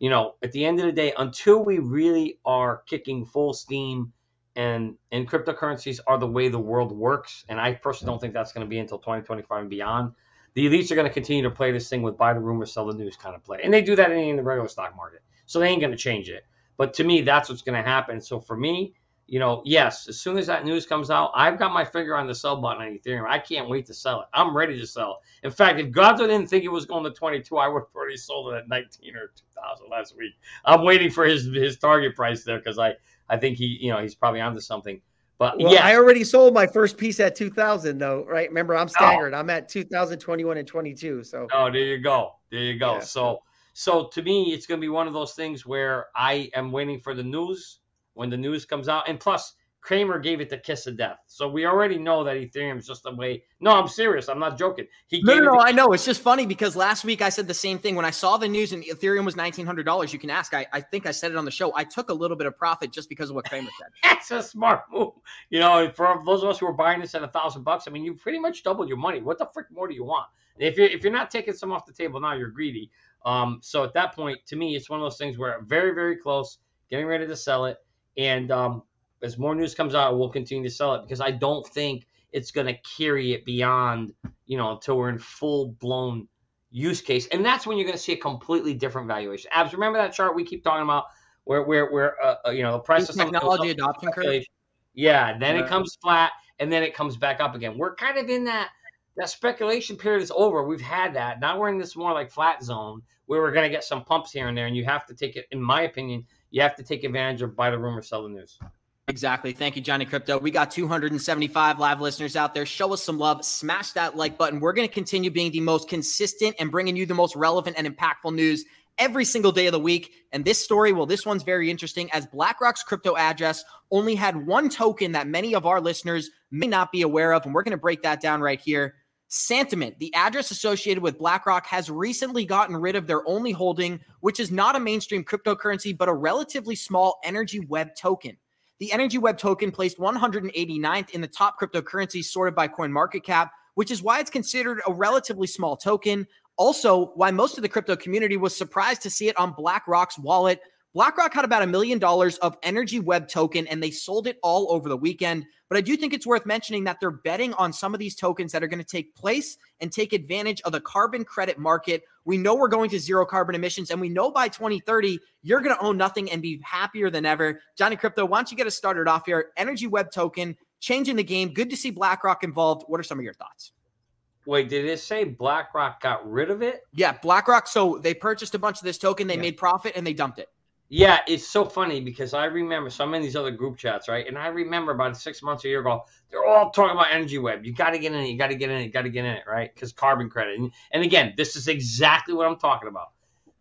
You know, at the end of the day, until we really are kicking full steam and and cryptocurrencies are the way the world works, and I personally don't think that's going to be until 2025 and beyond. The elites are going to continue to play this thing with buy the rumor, sell the news kind of play, and they do that in the regular stock market, so they ain't going to change it. But to me, that's what's going to happen. So for me, you know, yes, as soon as that news comes out, I've got my finger on the sell button on Ethereum. I can't wait to sell it. I'm ready to sell. In fact, if Gonzo didn't think it was going to 22, I would have already sold it at 19 or 2000 last week. I'm waiting for his his target price there because I I think he you know he's probably onto something. But Well, yeah, I already sold my first piece at 2000 though, right? Remember, I'm oh. staggered. I'm at 2021 and 22. So Oh, there you go. There you go. Yeah. So so to me, it's going to be one of those things where I am waiting for the news when the news comes out, and plus. Cramer gave it the kiss of death, so we already know that Ethereum is just a way. No, I'm serious. I'm not joking. He No, no, no. the- I know. It's just funny because last week I said the same thing. When I saw the news and Ethereum was $1,900, you can ask. I, I think I said it on the show. I took a little bit of profit just because of what Cramer said. (laughs) That's a smart move. You know, for those of us who are buying this at a thousand bucks, I mean, you pretty much doubled your money. What the frick more do you want? If you're if you're not taking some off the table now, you're greedy. Um, so at that point, to me, it's one of those things where very, very close, getting ready to sell it, and um, as more news comes out, we'll continue to sell it because I don't think it's going to carry it beyond, you know, until we're in full blown use case, and that's when you're going to see a completely different valuation. Abs, remember that chart we keep talking about, where where where uh, uh, you know the price of Technology adoption curve. Yeah, then it comes flat, and then it comes back up again. We're kind of in that that speculation period is over. We've had that. Now we're in this more like flat zone where we're going to get some pumps here and there, and you have to take it. In my opinion, you have to take advantage of buy the rumor, sell the news. Exactly. Thank you, Johnny Crypto. We got 275 live listeners out there. Show us some love. Smash that like button. We're going to continue being the most consistent and bringing you the most relevant and impactful news every single day of the week. And this story, well, this one's very interesting as BlackRock's crypto address only had one token that many of our listeners may not be aware of. And we're going to break that down right here. Sentiment, the address associated with BlackRock, has recently gotten rid of their only holding, which is not a mainstream cryptocurrency, but a relatively small energy web token. The Energy Web token placed 189th in the top cryptocurrencies sorted by CoinMarketCap, which is why it's considered a relatively small token. Also, why most of the crypto community was surprised to see it on BlackRock's wallet. BlackRock had about a million dollars of Energy Web token and they sold it all over the weekend. But I do think it's worth mentioning that they're betting on some of these tokens that are going to take place and take advantage of the carbon credit market. We know we're going to zero carbon emissions, and we know by 2030, you're going to own nothing and be happier than ever. Johnny Crypto, why don't you get us started off here? Energy Web token, changing the game. Good to see BlackRock involved. What are some of your thoughts? Wait, did it say BlackRock got rid of it? Yeah, BlackRock. So they purchased a bunch of this token, they Yeah. made profit, and they dumped it. Yeah, it's so funny because I remember. So I'm in these other group chats, right? And I remember about six months, a year ago, they're all talking about Energy Web. You got to get in it. You got to get in it. You got to get in it, right? Because carbon credit. And, and again, this is exactly what I'm talking about.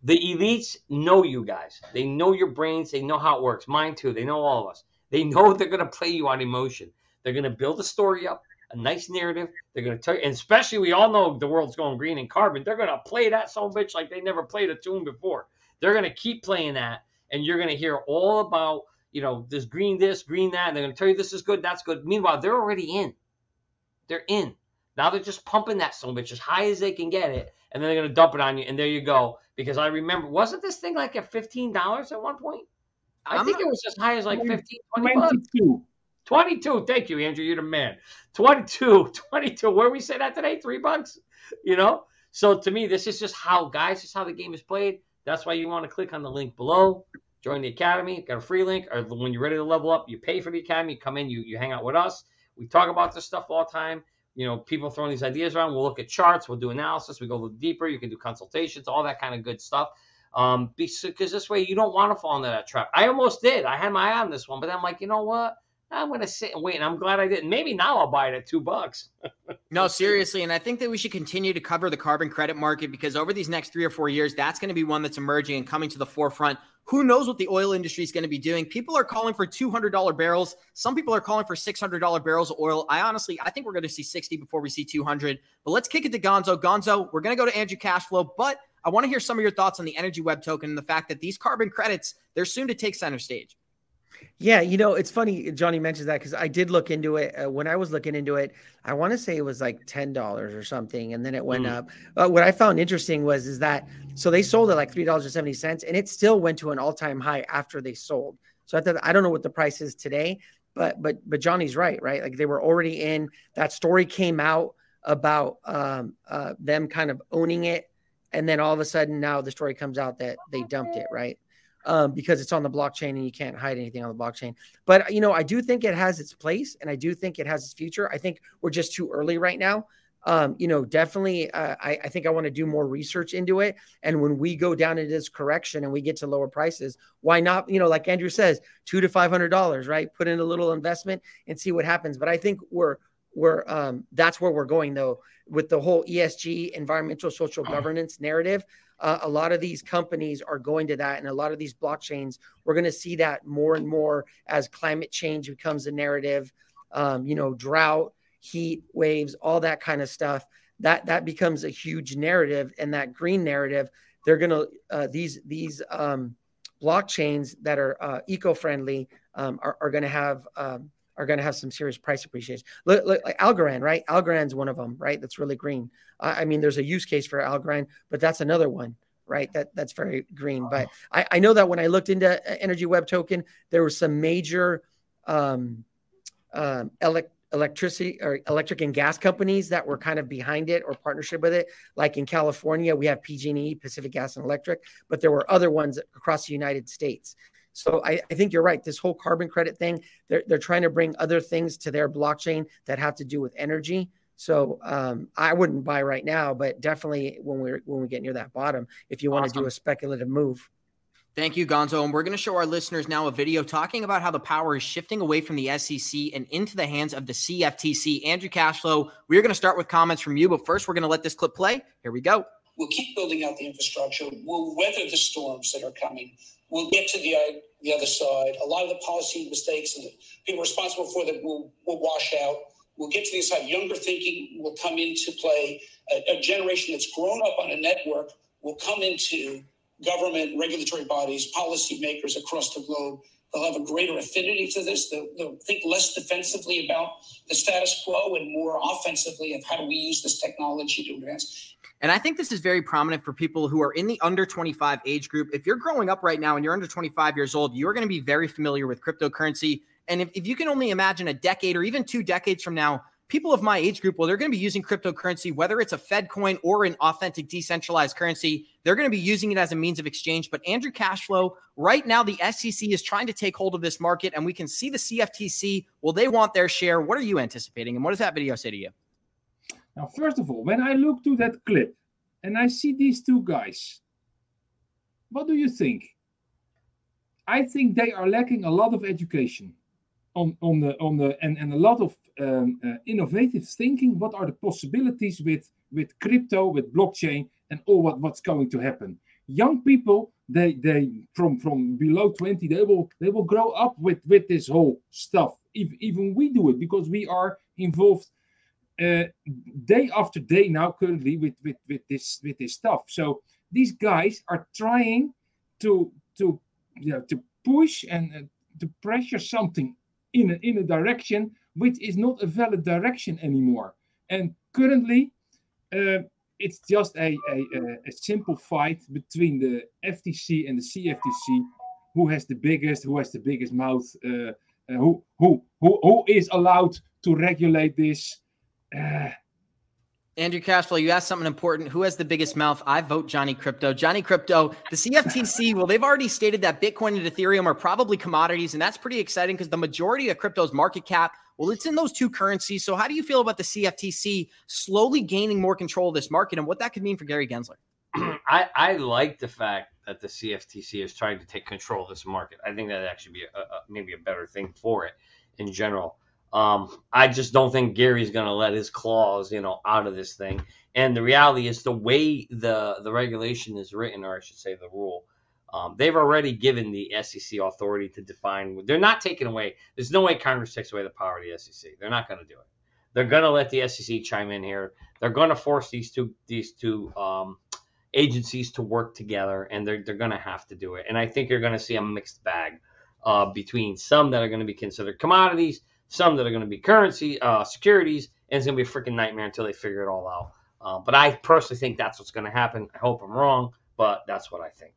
The elites know you guys. They know your brains. They know how it works. Mine too. They know all of us. They know (laughs) they're going to play you on emotion. They're going to build a story up, a nice narrative. They're going to tell you, and especially we all know the world's going green and carbon. They're going to play that so bitch like they never played a tune before. They're going to keep playing that and you're going to hear all about you know this green this green that and they're going to tell you this is good that's good. Meanwhile they're already in. They're in. Now they're just pumping that so much as high as they can get it and then they're going to dump it on you and there you go. Because i remember wasn't this thing like at $15 at one point? I I'm think not- it was as high as like 15 20 22. 22 thank you andrew you're the man. 22 (laughs) 22 where we say that today? Three bucks? You know? So to me this is just how guys this is how the game is played that's why you want to click on the link below join the academy got a free link or when you're ready to level up you pay for the academy come in you, you hang out with us we talk about this stuff all the time you know people throwing these ideas around we'll look at charts we'll do analysis we go a little deeper you can do consultations all that kind of good stuff Um, because this way you don't want to fall into that trap. I almost did. I had my eye on this one, but I'm like, you know what? I'm gonna sit and wait, and I'm glad I didn't. Maybe now I'll buy it at two bucks. (laughs) no, seriously, and I think that we should continue to cover the carbon credit market because over these next three or four years, that's going to be one that's emerging and coming to the forefront. Who knows what the oil industry is going to be doing? People are calling for $200 barrels. Some people are calling for $600 barrels of oil. I honestly, I think we're going to see 60 before we see 200. But let's kick it to Gonzo. Gonzo, we're going to go to Andrew Cashflow, but I want to hear some of your thoughts on the Energy Web token and the fact that these carbon credits, they're soon to take center stage. Yeah, you know, it's funny Johnny mentions that because I did look into it. Uh, when I was looking into it, I want to say it was like ten dollars or something, and then it went mm. up. But what I found interesting was is that so they sold it like three dollars and seventy cents, and it still went to an all time high after they sold. So I thought I don't know what the price is today, but but but Johnny's right, right? Like they were already in. That story came out about um, uh, them kind of owning it, and then all of a sudden now the story comes out that they dumped it, right? Um, because it's on the blockchain and you can't hide anything on the blockchain. But you know, I do think it has its place, and I do think it has its future. I think we're just too early right now. Um, you know, definitely, uh, I, I, think I want to do more research into it. And when we go down into this correction and we get to lower prices, why not? You know, like Andrew says, two to five hundred dollars, right? Put in a little investment and see what happens. But I think we're we're um, that's where we're going though with the whole ESG, environmental social governance narrative uh, a lot of these companies are going to that and a lot of these blockchains we're going to see that more and more as climate change becomes a narrative um, you know drought heat waves all that kind of stuff that that becomes a huge narrative and that green narrative they're going to uh, these these um, blockchains that are uh, eco-friendly um, are, are going to have um, are going to have some serious price appreciation. Look, look, like Algorand, right? Algorand's one of them, right? That's really green. Uh, I mean, there's a use case for Algorand, but that's another one, right? That that's very green. But I, I know that when I looked into Energy Web Token, there were some major um, um, elect, electricity or electric and gas companies that were kind of behind it or partnership with it. Like in California, we have PG&E, Pacific Gas and Electric, but there were other ones across the United States. So I, I, think you're right. This whole carbon credit thing, they're, they're trying to bring other things to their blockchain that have to do with energy. So um, I wouldn't buy right now, but definitely when we when we get near that bottom, if you want awesome. to do a speculative move. Thank you, Gonzo. And we're going to show our listeners now a video talking about how the power is shifting away from the SEC and into the hands of the CFTC. Andrew Cashflow, we're going to start with comments from you, but first we're going to let this clip play. Here we go. We'll keep building out the infrastructure. We'll weather the storms that are coming. We'll get to the the other side. A lot of the policy mistakes and the people responsible for them will, will wash out. We'll get to the side. Younger thinking will come into play. A, a generation that's grown up on a network will come into government, regulatory bodies, policymakers across the globe. They'll have a greater affinity to this. They'll, they'll, think less defensively about the status quo and more offensively of how do we use this technology to advance. And I think this is very prominent for people who are in the under 25 age group. If you're growing up right now and you're under 25 years old, you're going to be very familiar with cryptocurrency. And if, if you can only imagine a decade or even two decades from now, people of my age group, well, they're going to be using cryptocurrency, whether it's a Fed coin or an authentic decentralized currency. They're going to be using it as a means of exchange. But Andrew Cashflow, right now, the SEC is trying to take hold of this market, and we can see the CFTC. Well, they want their share. What are you anticipating? And what does that video say to you? Now, first of all, when I look to that clip and I see these two guys, what do you think? I think they are lacking a lot of education on, on the on the and, and a lot of um, uh, innovative thinking. What are the possibilities with with crypto, with blockchain, and all what, what's going to happen? Young people, they they from from below 20, they will they will grow up with with this whole stuff. If, even we do it because we are involved uh, day after day now currently with, with with this with this stuff so these guys are trying to to you know, to push and uh, to pressure something in a, in a direction which is not a valid direction anymore. And currently uh, it's just a, a, a, simple fight between the FTC and the CFTC who has the biggest who has the biggest mouth uh, uh, who, who who who is allowed to regulate this? Uh, Andrew Cashflow, you asked something important. Who has the biggest mouth? I vote Johnny Crypto. Johnny Crypto, the CFTC, well, they've already stated that Bitcoin and Ethereum are probably commodities, and that's pretty exciting because the majority of crypto's market cap, well, it's in those two currencies. So, how do you feel about the CFTC slowly gaining more control of this market and what that could mean for Gary Gensler? (clears throat) I I like the fact that the CFTC is trying to take control of this market. I think that actually be a, a, maybe a better thing for it in general. Um, I just don't think Gary's going to let his claws, you know, out of this thing. And the reality is, the way the the regulation is written, or I should say, the rule, um, they've already given the SEC authority to define. They're not taking away. There's no way Congress takes away the power of the SEC. They're not going to do it. They're going to let the SEC chime in here. They're going to force these two these two um, agencies to work together, and they're they're going to have to do it. And I think you're going to see a mixed bag uh, between some that are going to be considered commodities, some that are going to be currency uh, securities, and it's going to be a freaking nightmare until they figure it all out. Uh, but I personally think that's what's going to happen. I hope I'm wrong, but that's what I think.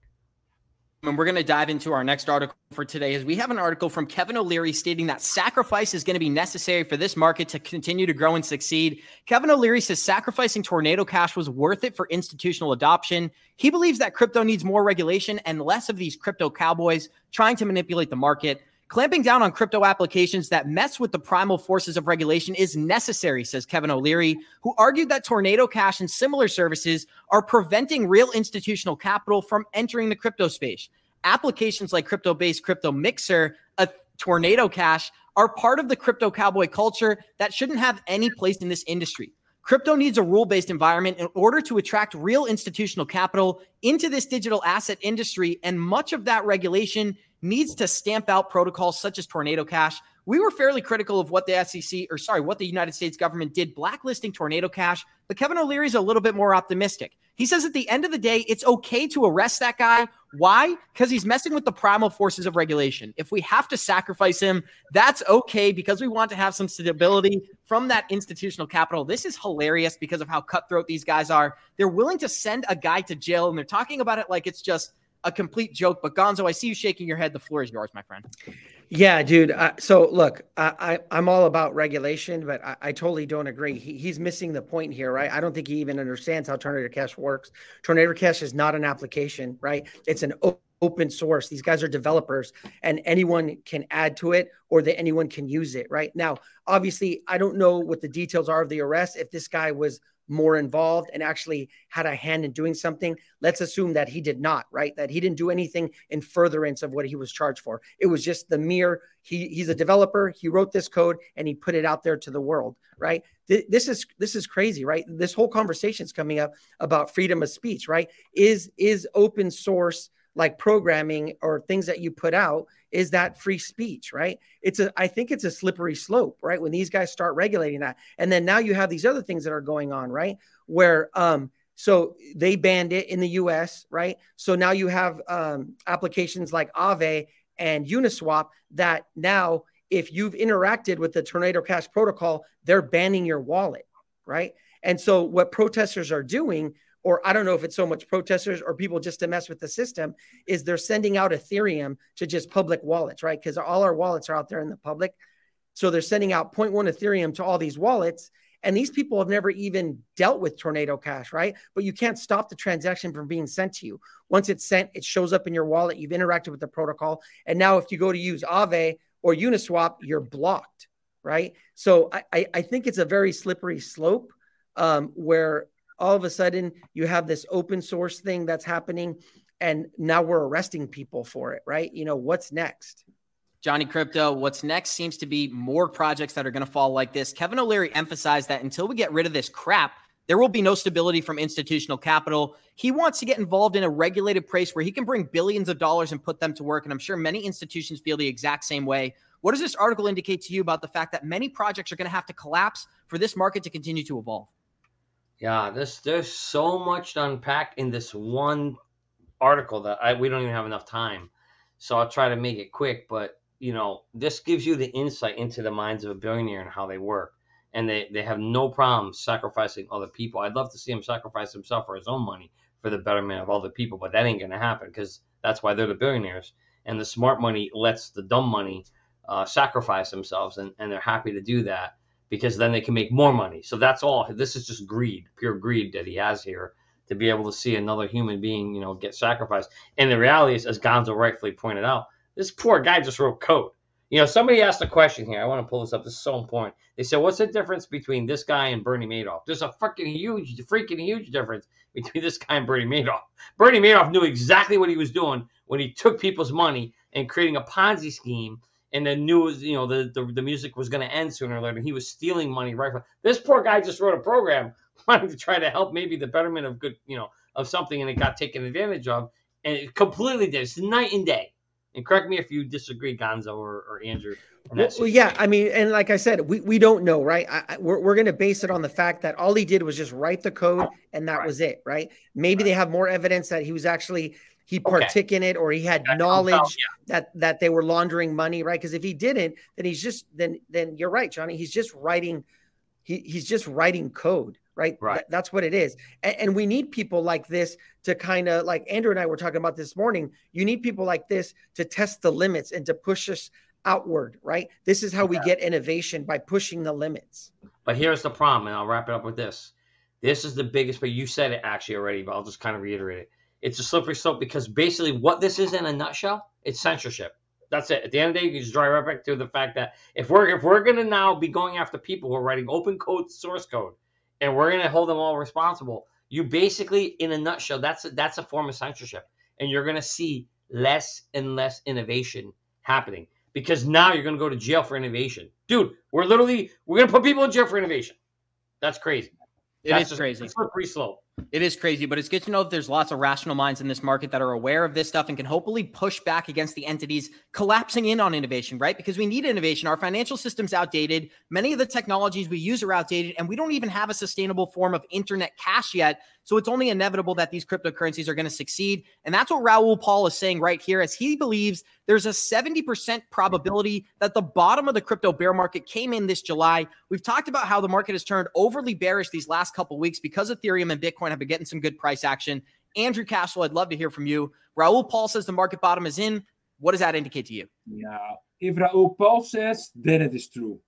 And we're going to dive into our next article for today is we have an article from Kevin O'Leary stating that sacrifice is going to be necessary for this market to continue to grow and succeed. Kevin O'Leary says sacrificing Tornado Cash was worth it for institutional adoption. He believes that crypto needs more regulation and less of these crypto cowboys trying to manipulate the market. Clamping down on crypto applications that mess with the primal forces of regulation is necessary, says Kevin O'Leary, who argued that Tornado Cash and similar services are preventing real institutional capital from entering the crypto space. Applications like crypto based Crypto Mixer, a Tornado Cash, are part of the crypto cowboy culture that shouldn't have any place in this industry. Crypto needs a rule based environment in order to attract real institutional capital into this digital asset industry. And much of that regulation needs to stamp out protocols such as Tornado Cash. We were fairly critical of what the SEC, or sorry, what the United States government did blacklisting Tornado Cash, but Kevin O'Leary is a little bit more optimistic. He says at the end of the day, it's okay to arrest that guy. Why? Because he's messing with the primal forces of regulation. If we have to sacrifice him, that's okay because we want to have some stability from that institutional capital. This is hilarious because of how cutthroat these guys are. They're willing to send a guy to jail and they're talking about it like it's just a complete joke. But Gonzo, I see you shaking your head. The floor is yours, my friend. Yeah, dude. Uh, so look, I, I am all about regulation, but I, I totally don't agree. He, he's missing the point here, right? I don't think he even understands how Tornado Cash works. Tornado Cash is not an application, right? It's an open source. These guys are developers, and anyone can add to it, or that anyone can use it, right? Now, obviously, I don't know what the details are of the arrest. If this guy was more involved and actually had a hand in doing something. Let's assume that he did not, right? That he didn't do anything in furtherance of what he was charged for. It was just the mere he he's a developer, he wrote this code and he put it out there to the world, right? This is this is crazy, right? This whole conversation is coming up about freedom of speech, right? Is is open source like programming or things that you put out is that free speech right? It's a i think it's a slippery slope right? When these guys start regulating that. And then now you have these other things that are going on right? Where um so they banned it in the us right? So now you have um, applications like Aave and uniswap that now if you've interacted with the tornado cash protocol they're banning your wallet right? And so what protesters are doing or I don't know if it's so much protesters or people just to mess with the system, is they're sending out Ethereum to just public wallets, right? Because all our wallets are out there in the public. So they're sending out 0.1 Ethereum to all these wallets. And these people have never even dealt with Tornado Cash, right? But you can't stop the transaction from being sent to you. Once it's sent, it shows up in your wallet. You've interacted with the protocol. And now if you go to use Aave or Uniswap, you're blocked, right? So I, I think it's a very slippery slope um, where all of a sudden you have this open source thing that's happening and now we're arresting people for it right you know what's next Johnny Crypto, what's next seems to be more projects that are going to fall like this. Kevin O'Leary emphasized that until we get rid of this crap, there will be no stability from institutional capital. He wants to get involved in a regulated place where he can bring billions of dollars and put them to work. And I'm sure many institutions feel the exact same way. What does this article indicate to you about the fact that many projects are going to have to collapse for this market to continue to evolve? Yeah, there's there's so much to unpack in this one article that I we don't even have enough time. So I'll try to make it quick, but you know, this gives you the insight into the minds of a billionaire and how they work. And they, they have no problem sacrificing other people. I'd love to see him sacrifice himself for his own money for the betterment of other people, but that ain't gonna happen because that's why they're the billionaires. And the smart money lets the dumb money uh, sacrifice themselves, and, and they're happy to do that because then they can make more money. So that's all. This is just greed, pure greed that he has here to be able to see another human being, you know, get sacrificed. And the reality is, as Gonzo rightfully pointed out, this poor guy just wrote code. You know, somebody asked a question here. I want to pull this up. This is so important. They said, "What's the difference between this guy and Bernie Madoff?" There's a freaking huge, freaking huge difference (laughs) between this guy and Bernie Madoff. Bernie Madoff knew exactly what he was doing when he took people's money and creating a Ponzi scheme, and then knew you know the the, the music was going to end sooner or later. He was stealing money right from this poor guy. Just wrote a program (laughs) wanting to try to help maybe the betterment of good, you know, of something, and it got taken advantage of, and it completely did. It's night and day. And correct me if you disagree, Gonzo or, or Andrew. Well, well, yeah, I mean, and like I said, we, we don't know, right? I, I, we're we're going to base it on the fact that all he did was just write the code and that right. was it, right? Maybe right. they have more evidence that he was actually he partook okay. in it or he had that knowledge out, yeah. that that they were laundering money, right? Because if he didn't, then he's just then then you're right, Johnny. He's just writing he he's just writing code right? Right. Th- that's what it is. And, and we need people like this to kind of like Andrew and I were talking about this morning. You need people like this to test the limits and to push us outward, right? This is how we get innovation by pushing the limits. But here's the problem, and I'll wrap it up with this. This is the biggest, but you said it actually already, but I'll just kind of reiterate it. It's a slippery slope because basically what this is in a nutshell, it's censorship. That's it. At the end of the day, you just drive right back to the fact that if we're if we're gonna now be going after people who are writing open code source code and we're going to hold them all responsible. You basically, in a nutshell, that's a, that's a form of censorship, and you're going to see less and less innovation happening because now you're going to go to jail for innovation, dude. We're literally we're going to put people in jail for innovation. That's crazy. It that's is crazy. Slippery slope. It is crazy, but it's good to know that there's lots of rational minds in this market that are aware of this stuff and can hopefully push back against the entities collapsing in on innovation, right? Because we need innovation. Our financial system's outdated. Many of the technologies we use are outdated, and we don't even have a sustainable form of internet cash yet. So it's only inevitable that these cryptocurrencies are going to succeed. And that's what Raoul Pal is saying right here, as he believes there's a 70% probability that the bottom of the crypto bear market came in this July. We've talked about how the market has turned overly bearish these last couple weeks because Ethereum and Bitcoin have been getting some good price action. Andrew Cashflow, I'd love to hear from you. Raoul Paul says the market bottom is in. What does that indicate to you? Yeah, if Raoul Paul says, then it is true.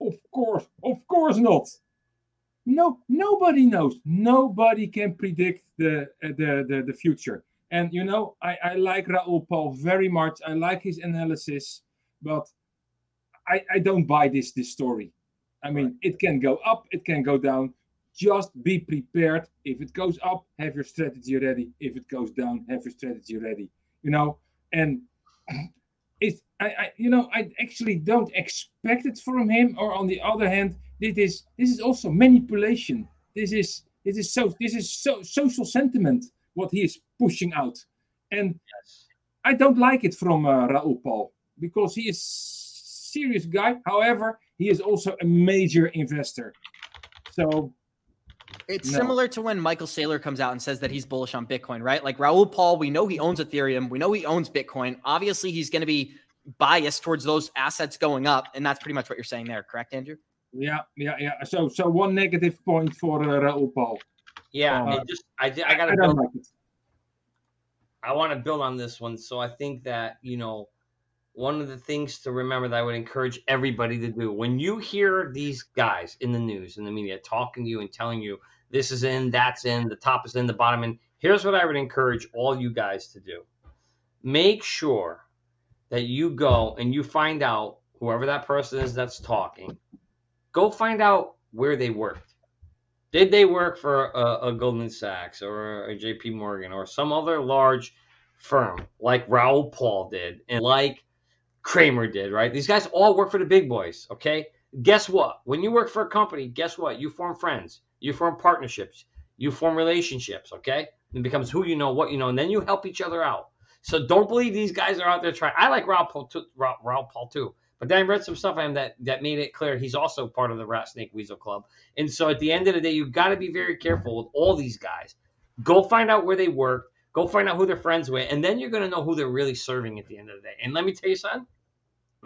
Of course, of course not. No, nobody knows. Nobody can predict the uh, the, the the future. And you know, I, I like Raoul Paul very much. I like his analysis, but I, I don't buy this this story. I mean, it can go up, it can go down. Just be prepared. If it goes up, have your strategy ready. If it goes down, have your strategy ready. You know, and (clears throat) it's I, I you know I actually don't expect it from him. Or on the other hand, this is this is also manipulation. This is this is so this is so social sentiment what he is pushing out, and yes. I don't like it from uh, Raoul Pal because he is serious guy. However, he is also a major investor. So it's no. similar to when Michael Saylor comes out and says that he's bullish on Bitcoin, right? Like Raoul Paul, we know he owns Ethereum, we know he owns Bitcoin. Obviously, he's going to be biased towards those assets going up, and that's pretty much what you're saying there, correct, Andrew? Yeah, yeah, yeah. So, so one negative point for uh, Raoul Pal. Yeah, uh, just I, I got to build. Like I want to build on this one, so I think that you know one of the things to remember that I would encourage everybody to do when you hear these guys in the news in the media talking to you and telling you this is in, that's in, the top is in, the bottom in. Here's what I would encourage all you guys to do. Make sure that you go and you find out whoever that person is that's talking. Go find out where they worked. Did they work for a, a Goldman Sachs or a JP Morgan or some other large firm like Raoul Paul did and like Cramer did, right? These guys all work for the big boys, okay? Guess what? When you work for a company, guess what? You form friends, you form partnerships, you form relationships, okay? It becomes who you know, what you know, and then you help each other out. So don't believe these guys are out there trying. I like Raoul Pal too, Pal too. But then I read some stuff on him that, that made it clear he's also part of the Rat Snake Weasel Club. And so at the end of the day, you've got to be very careful with all these guys. Go find out where they work. Go find out who they're friends with, and then you're going to know who they're really serving at the end of the day. And let me tell you something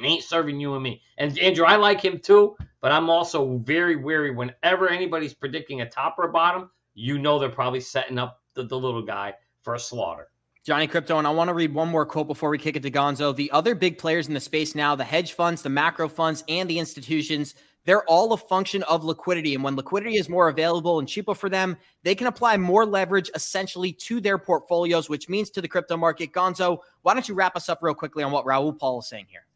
ain't serving you and me. And Andrew, I like him too, but I'm also very wary whenever anybody's predicting a top or a bottom, you know they're probably setting up the, the little guy for a slaughter. Johnny Crypto, and I want to read one more quote before we kick it to Gonzo. The other big players in the space now, the hedge funds, the macro funds, and the institutions, they're all a function of liquidity. And when liquidity is more available and cheaper for them, they can apply more leverage essentially to their portfolios, which means to the crypto market. Gonzo, why don't you wrap us up real quickly on what Raoul Paul is saying here?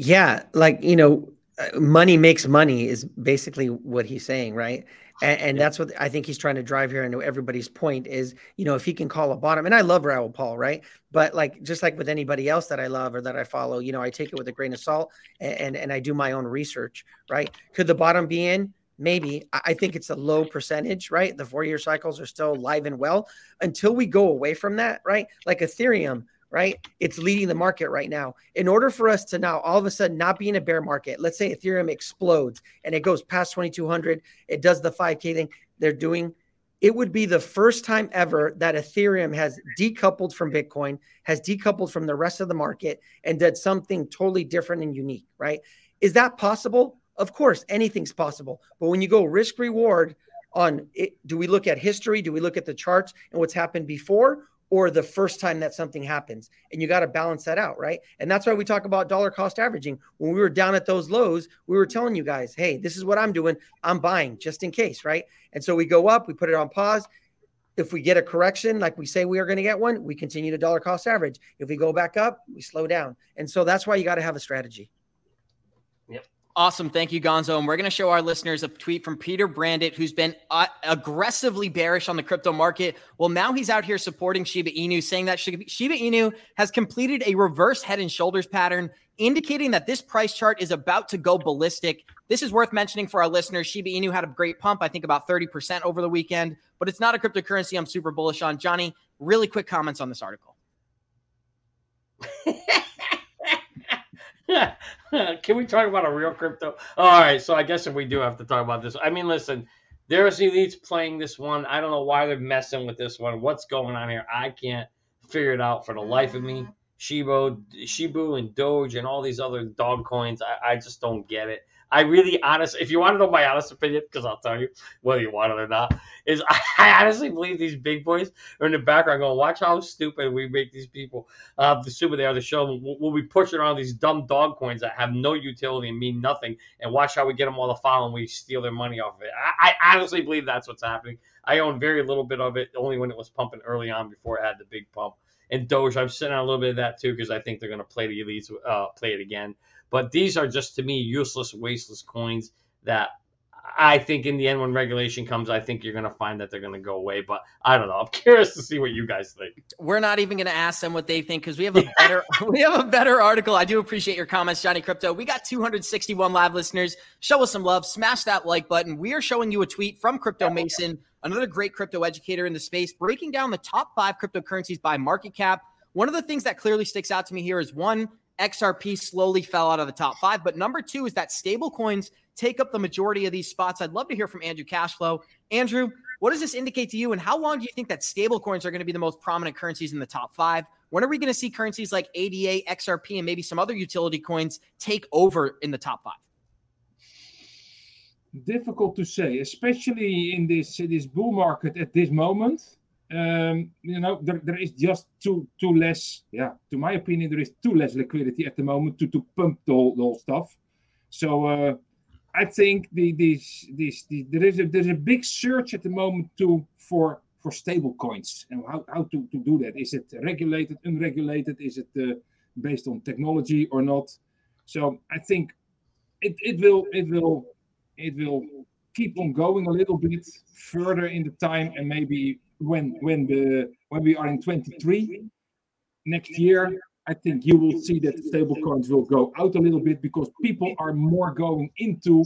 Yeah, like you know, uh, money makes money is basically what he's saying, right? (sighs) And, and that's what I think he's trying to drive here. And everybody's point is, you know, if he can call a bottom, and I love Raoul Paul, right? But like just like with anybody else that I love or that I follow, you know, I take it with a grain of salt and and, and I do my own research, right? Could the bottom be in? Maybe. I think it's a low percentage, right? The four year cycles are still alive and well until we go away from that, right? Like Ethereum, right? It's leading the market right now. In order for us to now all of a sudden not be in a bear market, let's say Ethereum explodes and it goes past 2200, it does the 5K thing they're doing. It would be the first time ever that Ethereum has decoupled from Bitcoin, has decoupled from the rest of the market, and did something totally different and unique, right? Is that possible? Of course, anything's possible. But when you go risk reward on it, do we look at history? Do we look at the charts and what's happened before? Or the first time that something happens. And you got to balance that out, right? And that's why we talk about dollar cost averaging. When we were down at those lows, we were telling you guys, hey, this is what I'm doing. I'm buying just in case, right? And so we go up, we put it on pause. If we get a correction, like we say we are going to get one, we continue to dollar cost average. If we go back up, we slow down. And so that's why you got to have a strategy. Awesome. Thank you, Gonzo. And we're going to show our listeners a tweet from Peter Brandt, who's been uh, aggressively bearish on the crypto market. Well, now he's out here supporting Shiba Inu, saying that Shiba Inu has completed a reverse head and shoulders pattern, indicating that this price chart is about to go ballistic. This is worth mentioning for our listeners. Shiba Inu had a great pump, I think about 30% over the weekend, but it's not a cryptocurrency I'm super bullish on. Johnny, really quick comments on this article. (laughs) (laughs) Can we talk about a real crypto? All right, so I guess if we do have to talk about this, I mean, listen, there's elites playing this one. I don't know why they're messing with this one. What's going on here? I can't figure it out for the life of me. Uh-huh. Shibo, Shibu, and Doge, and all these other dog coins. I, I just don't get it. I really honest, if you want to know my honest opinion, because I'll tell you whether you want it or not, is (laughs) I honestly believe these big boys are in the background going, watch how stupid we make these people. Uh, the stupid they are the show we'll, be pushing around these dumb dog coins that have no utility and mean nothing, and watch how we get them all to follow and we steal their money off of it. I, I honestly believe that's what's happening. I own very little bit of it, only when it was pumping early on before it had the big pump. And Doge, I'm sitting on a little bit of that too because I think they're going to play the elites, uh, play it again. But these are just to me useless, wasteless coins that I think in the end, when regulation comes, I think you're going to find that they're going to go away. But I don't know. I'm (laughs) curious to see what you guys think. We're not even going to ask them what they think because we have a better (laughs) we have a better article. I do appreciate your comments, Johnny Crypto. We got 261 live listeners. Show us some love. Smash that like button. We are showing you a tweet from Crypto Mason, another great crypto educator in the space, breaking down the top five cryptocurrencies by market cap. One of the things that clearly sticks out to me here is one, XRP slowly fell out of the top five. But number two is that stable coins take up the majority of these spots. I'd love to hear from Andrew Cashflow. Andrew, what does this indicate to you? And how long do you think that stable coins are going to be the most prominent currencies in the top five? When are we going to see currencies like ADA, XRP, and maybe some other utility coins take over in the top five? Difficult to say, especially in this this bull market at this moment um, you know, there, there is just too too less. Yeah, to my opinion, there is too less liquidity at the moment to to pump the whole, the whole stuff. So uh, I think the this this the, there is a there's a big search at the moment to for for stable coins and how, how to, to do that. Is it regulated, unregulated? Is it uh, based on technology or not? So I think it, it will it will it will keep on going a little bit further in the time and maybe when when the when we are in 23 next year i think you will see that stablecoins will go out a little bit because people are more going into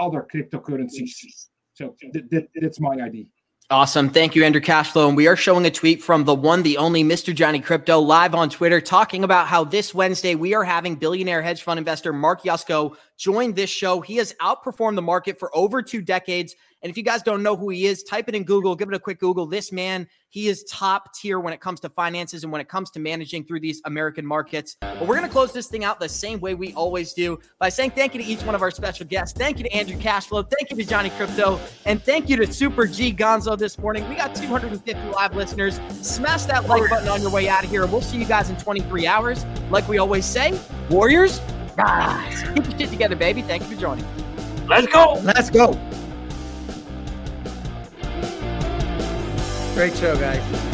other cryptocurrencies. So th- th- that's my idea Awesome. Thank you, Andrew Cashflow. And we are showing a tweet from the one, the only Mr. Johnny Crypto live on Twitter talking about how this Wednesday we are having billionaire hedge fund investor Mark Yusko join this show. He has outperformed the market for over two decades. And if you guys don't know who he is, type it in Google, give it a quick Google. This man, he is top tier when it comes to finances and when it comes to managing through these American markets. But we're going to close this thing out the same way we always do by saying thank you to each one of our special guests. Thank you to Andrew Cashflow. Thank you to Johnny Crypto. And thank you to Super G Gonzo this morning. We got 250 live listeners. Smash that like button on your way out of here. We'll see you guys in 23 hours. Like we always say, Warriors, rise. Keep your shit together, baby. Thank you for joining. Let's go. Let's go. Great show, guys.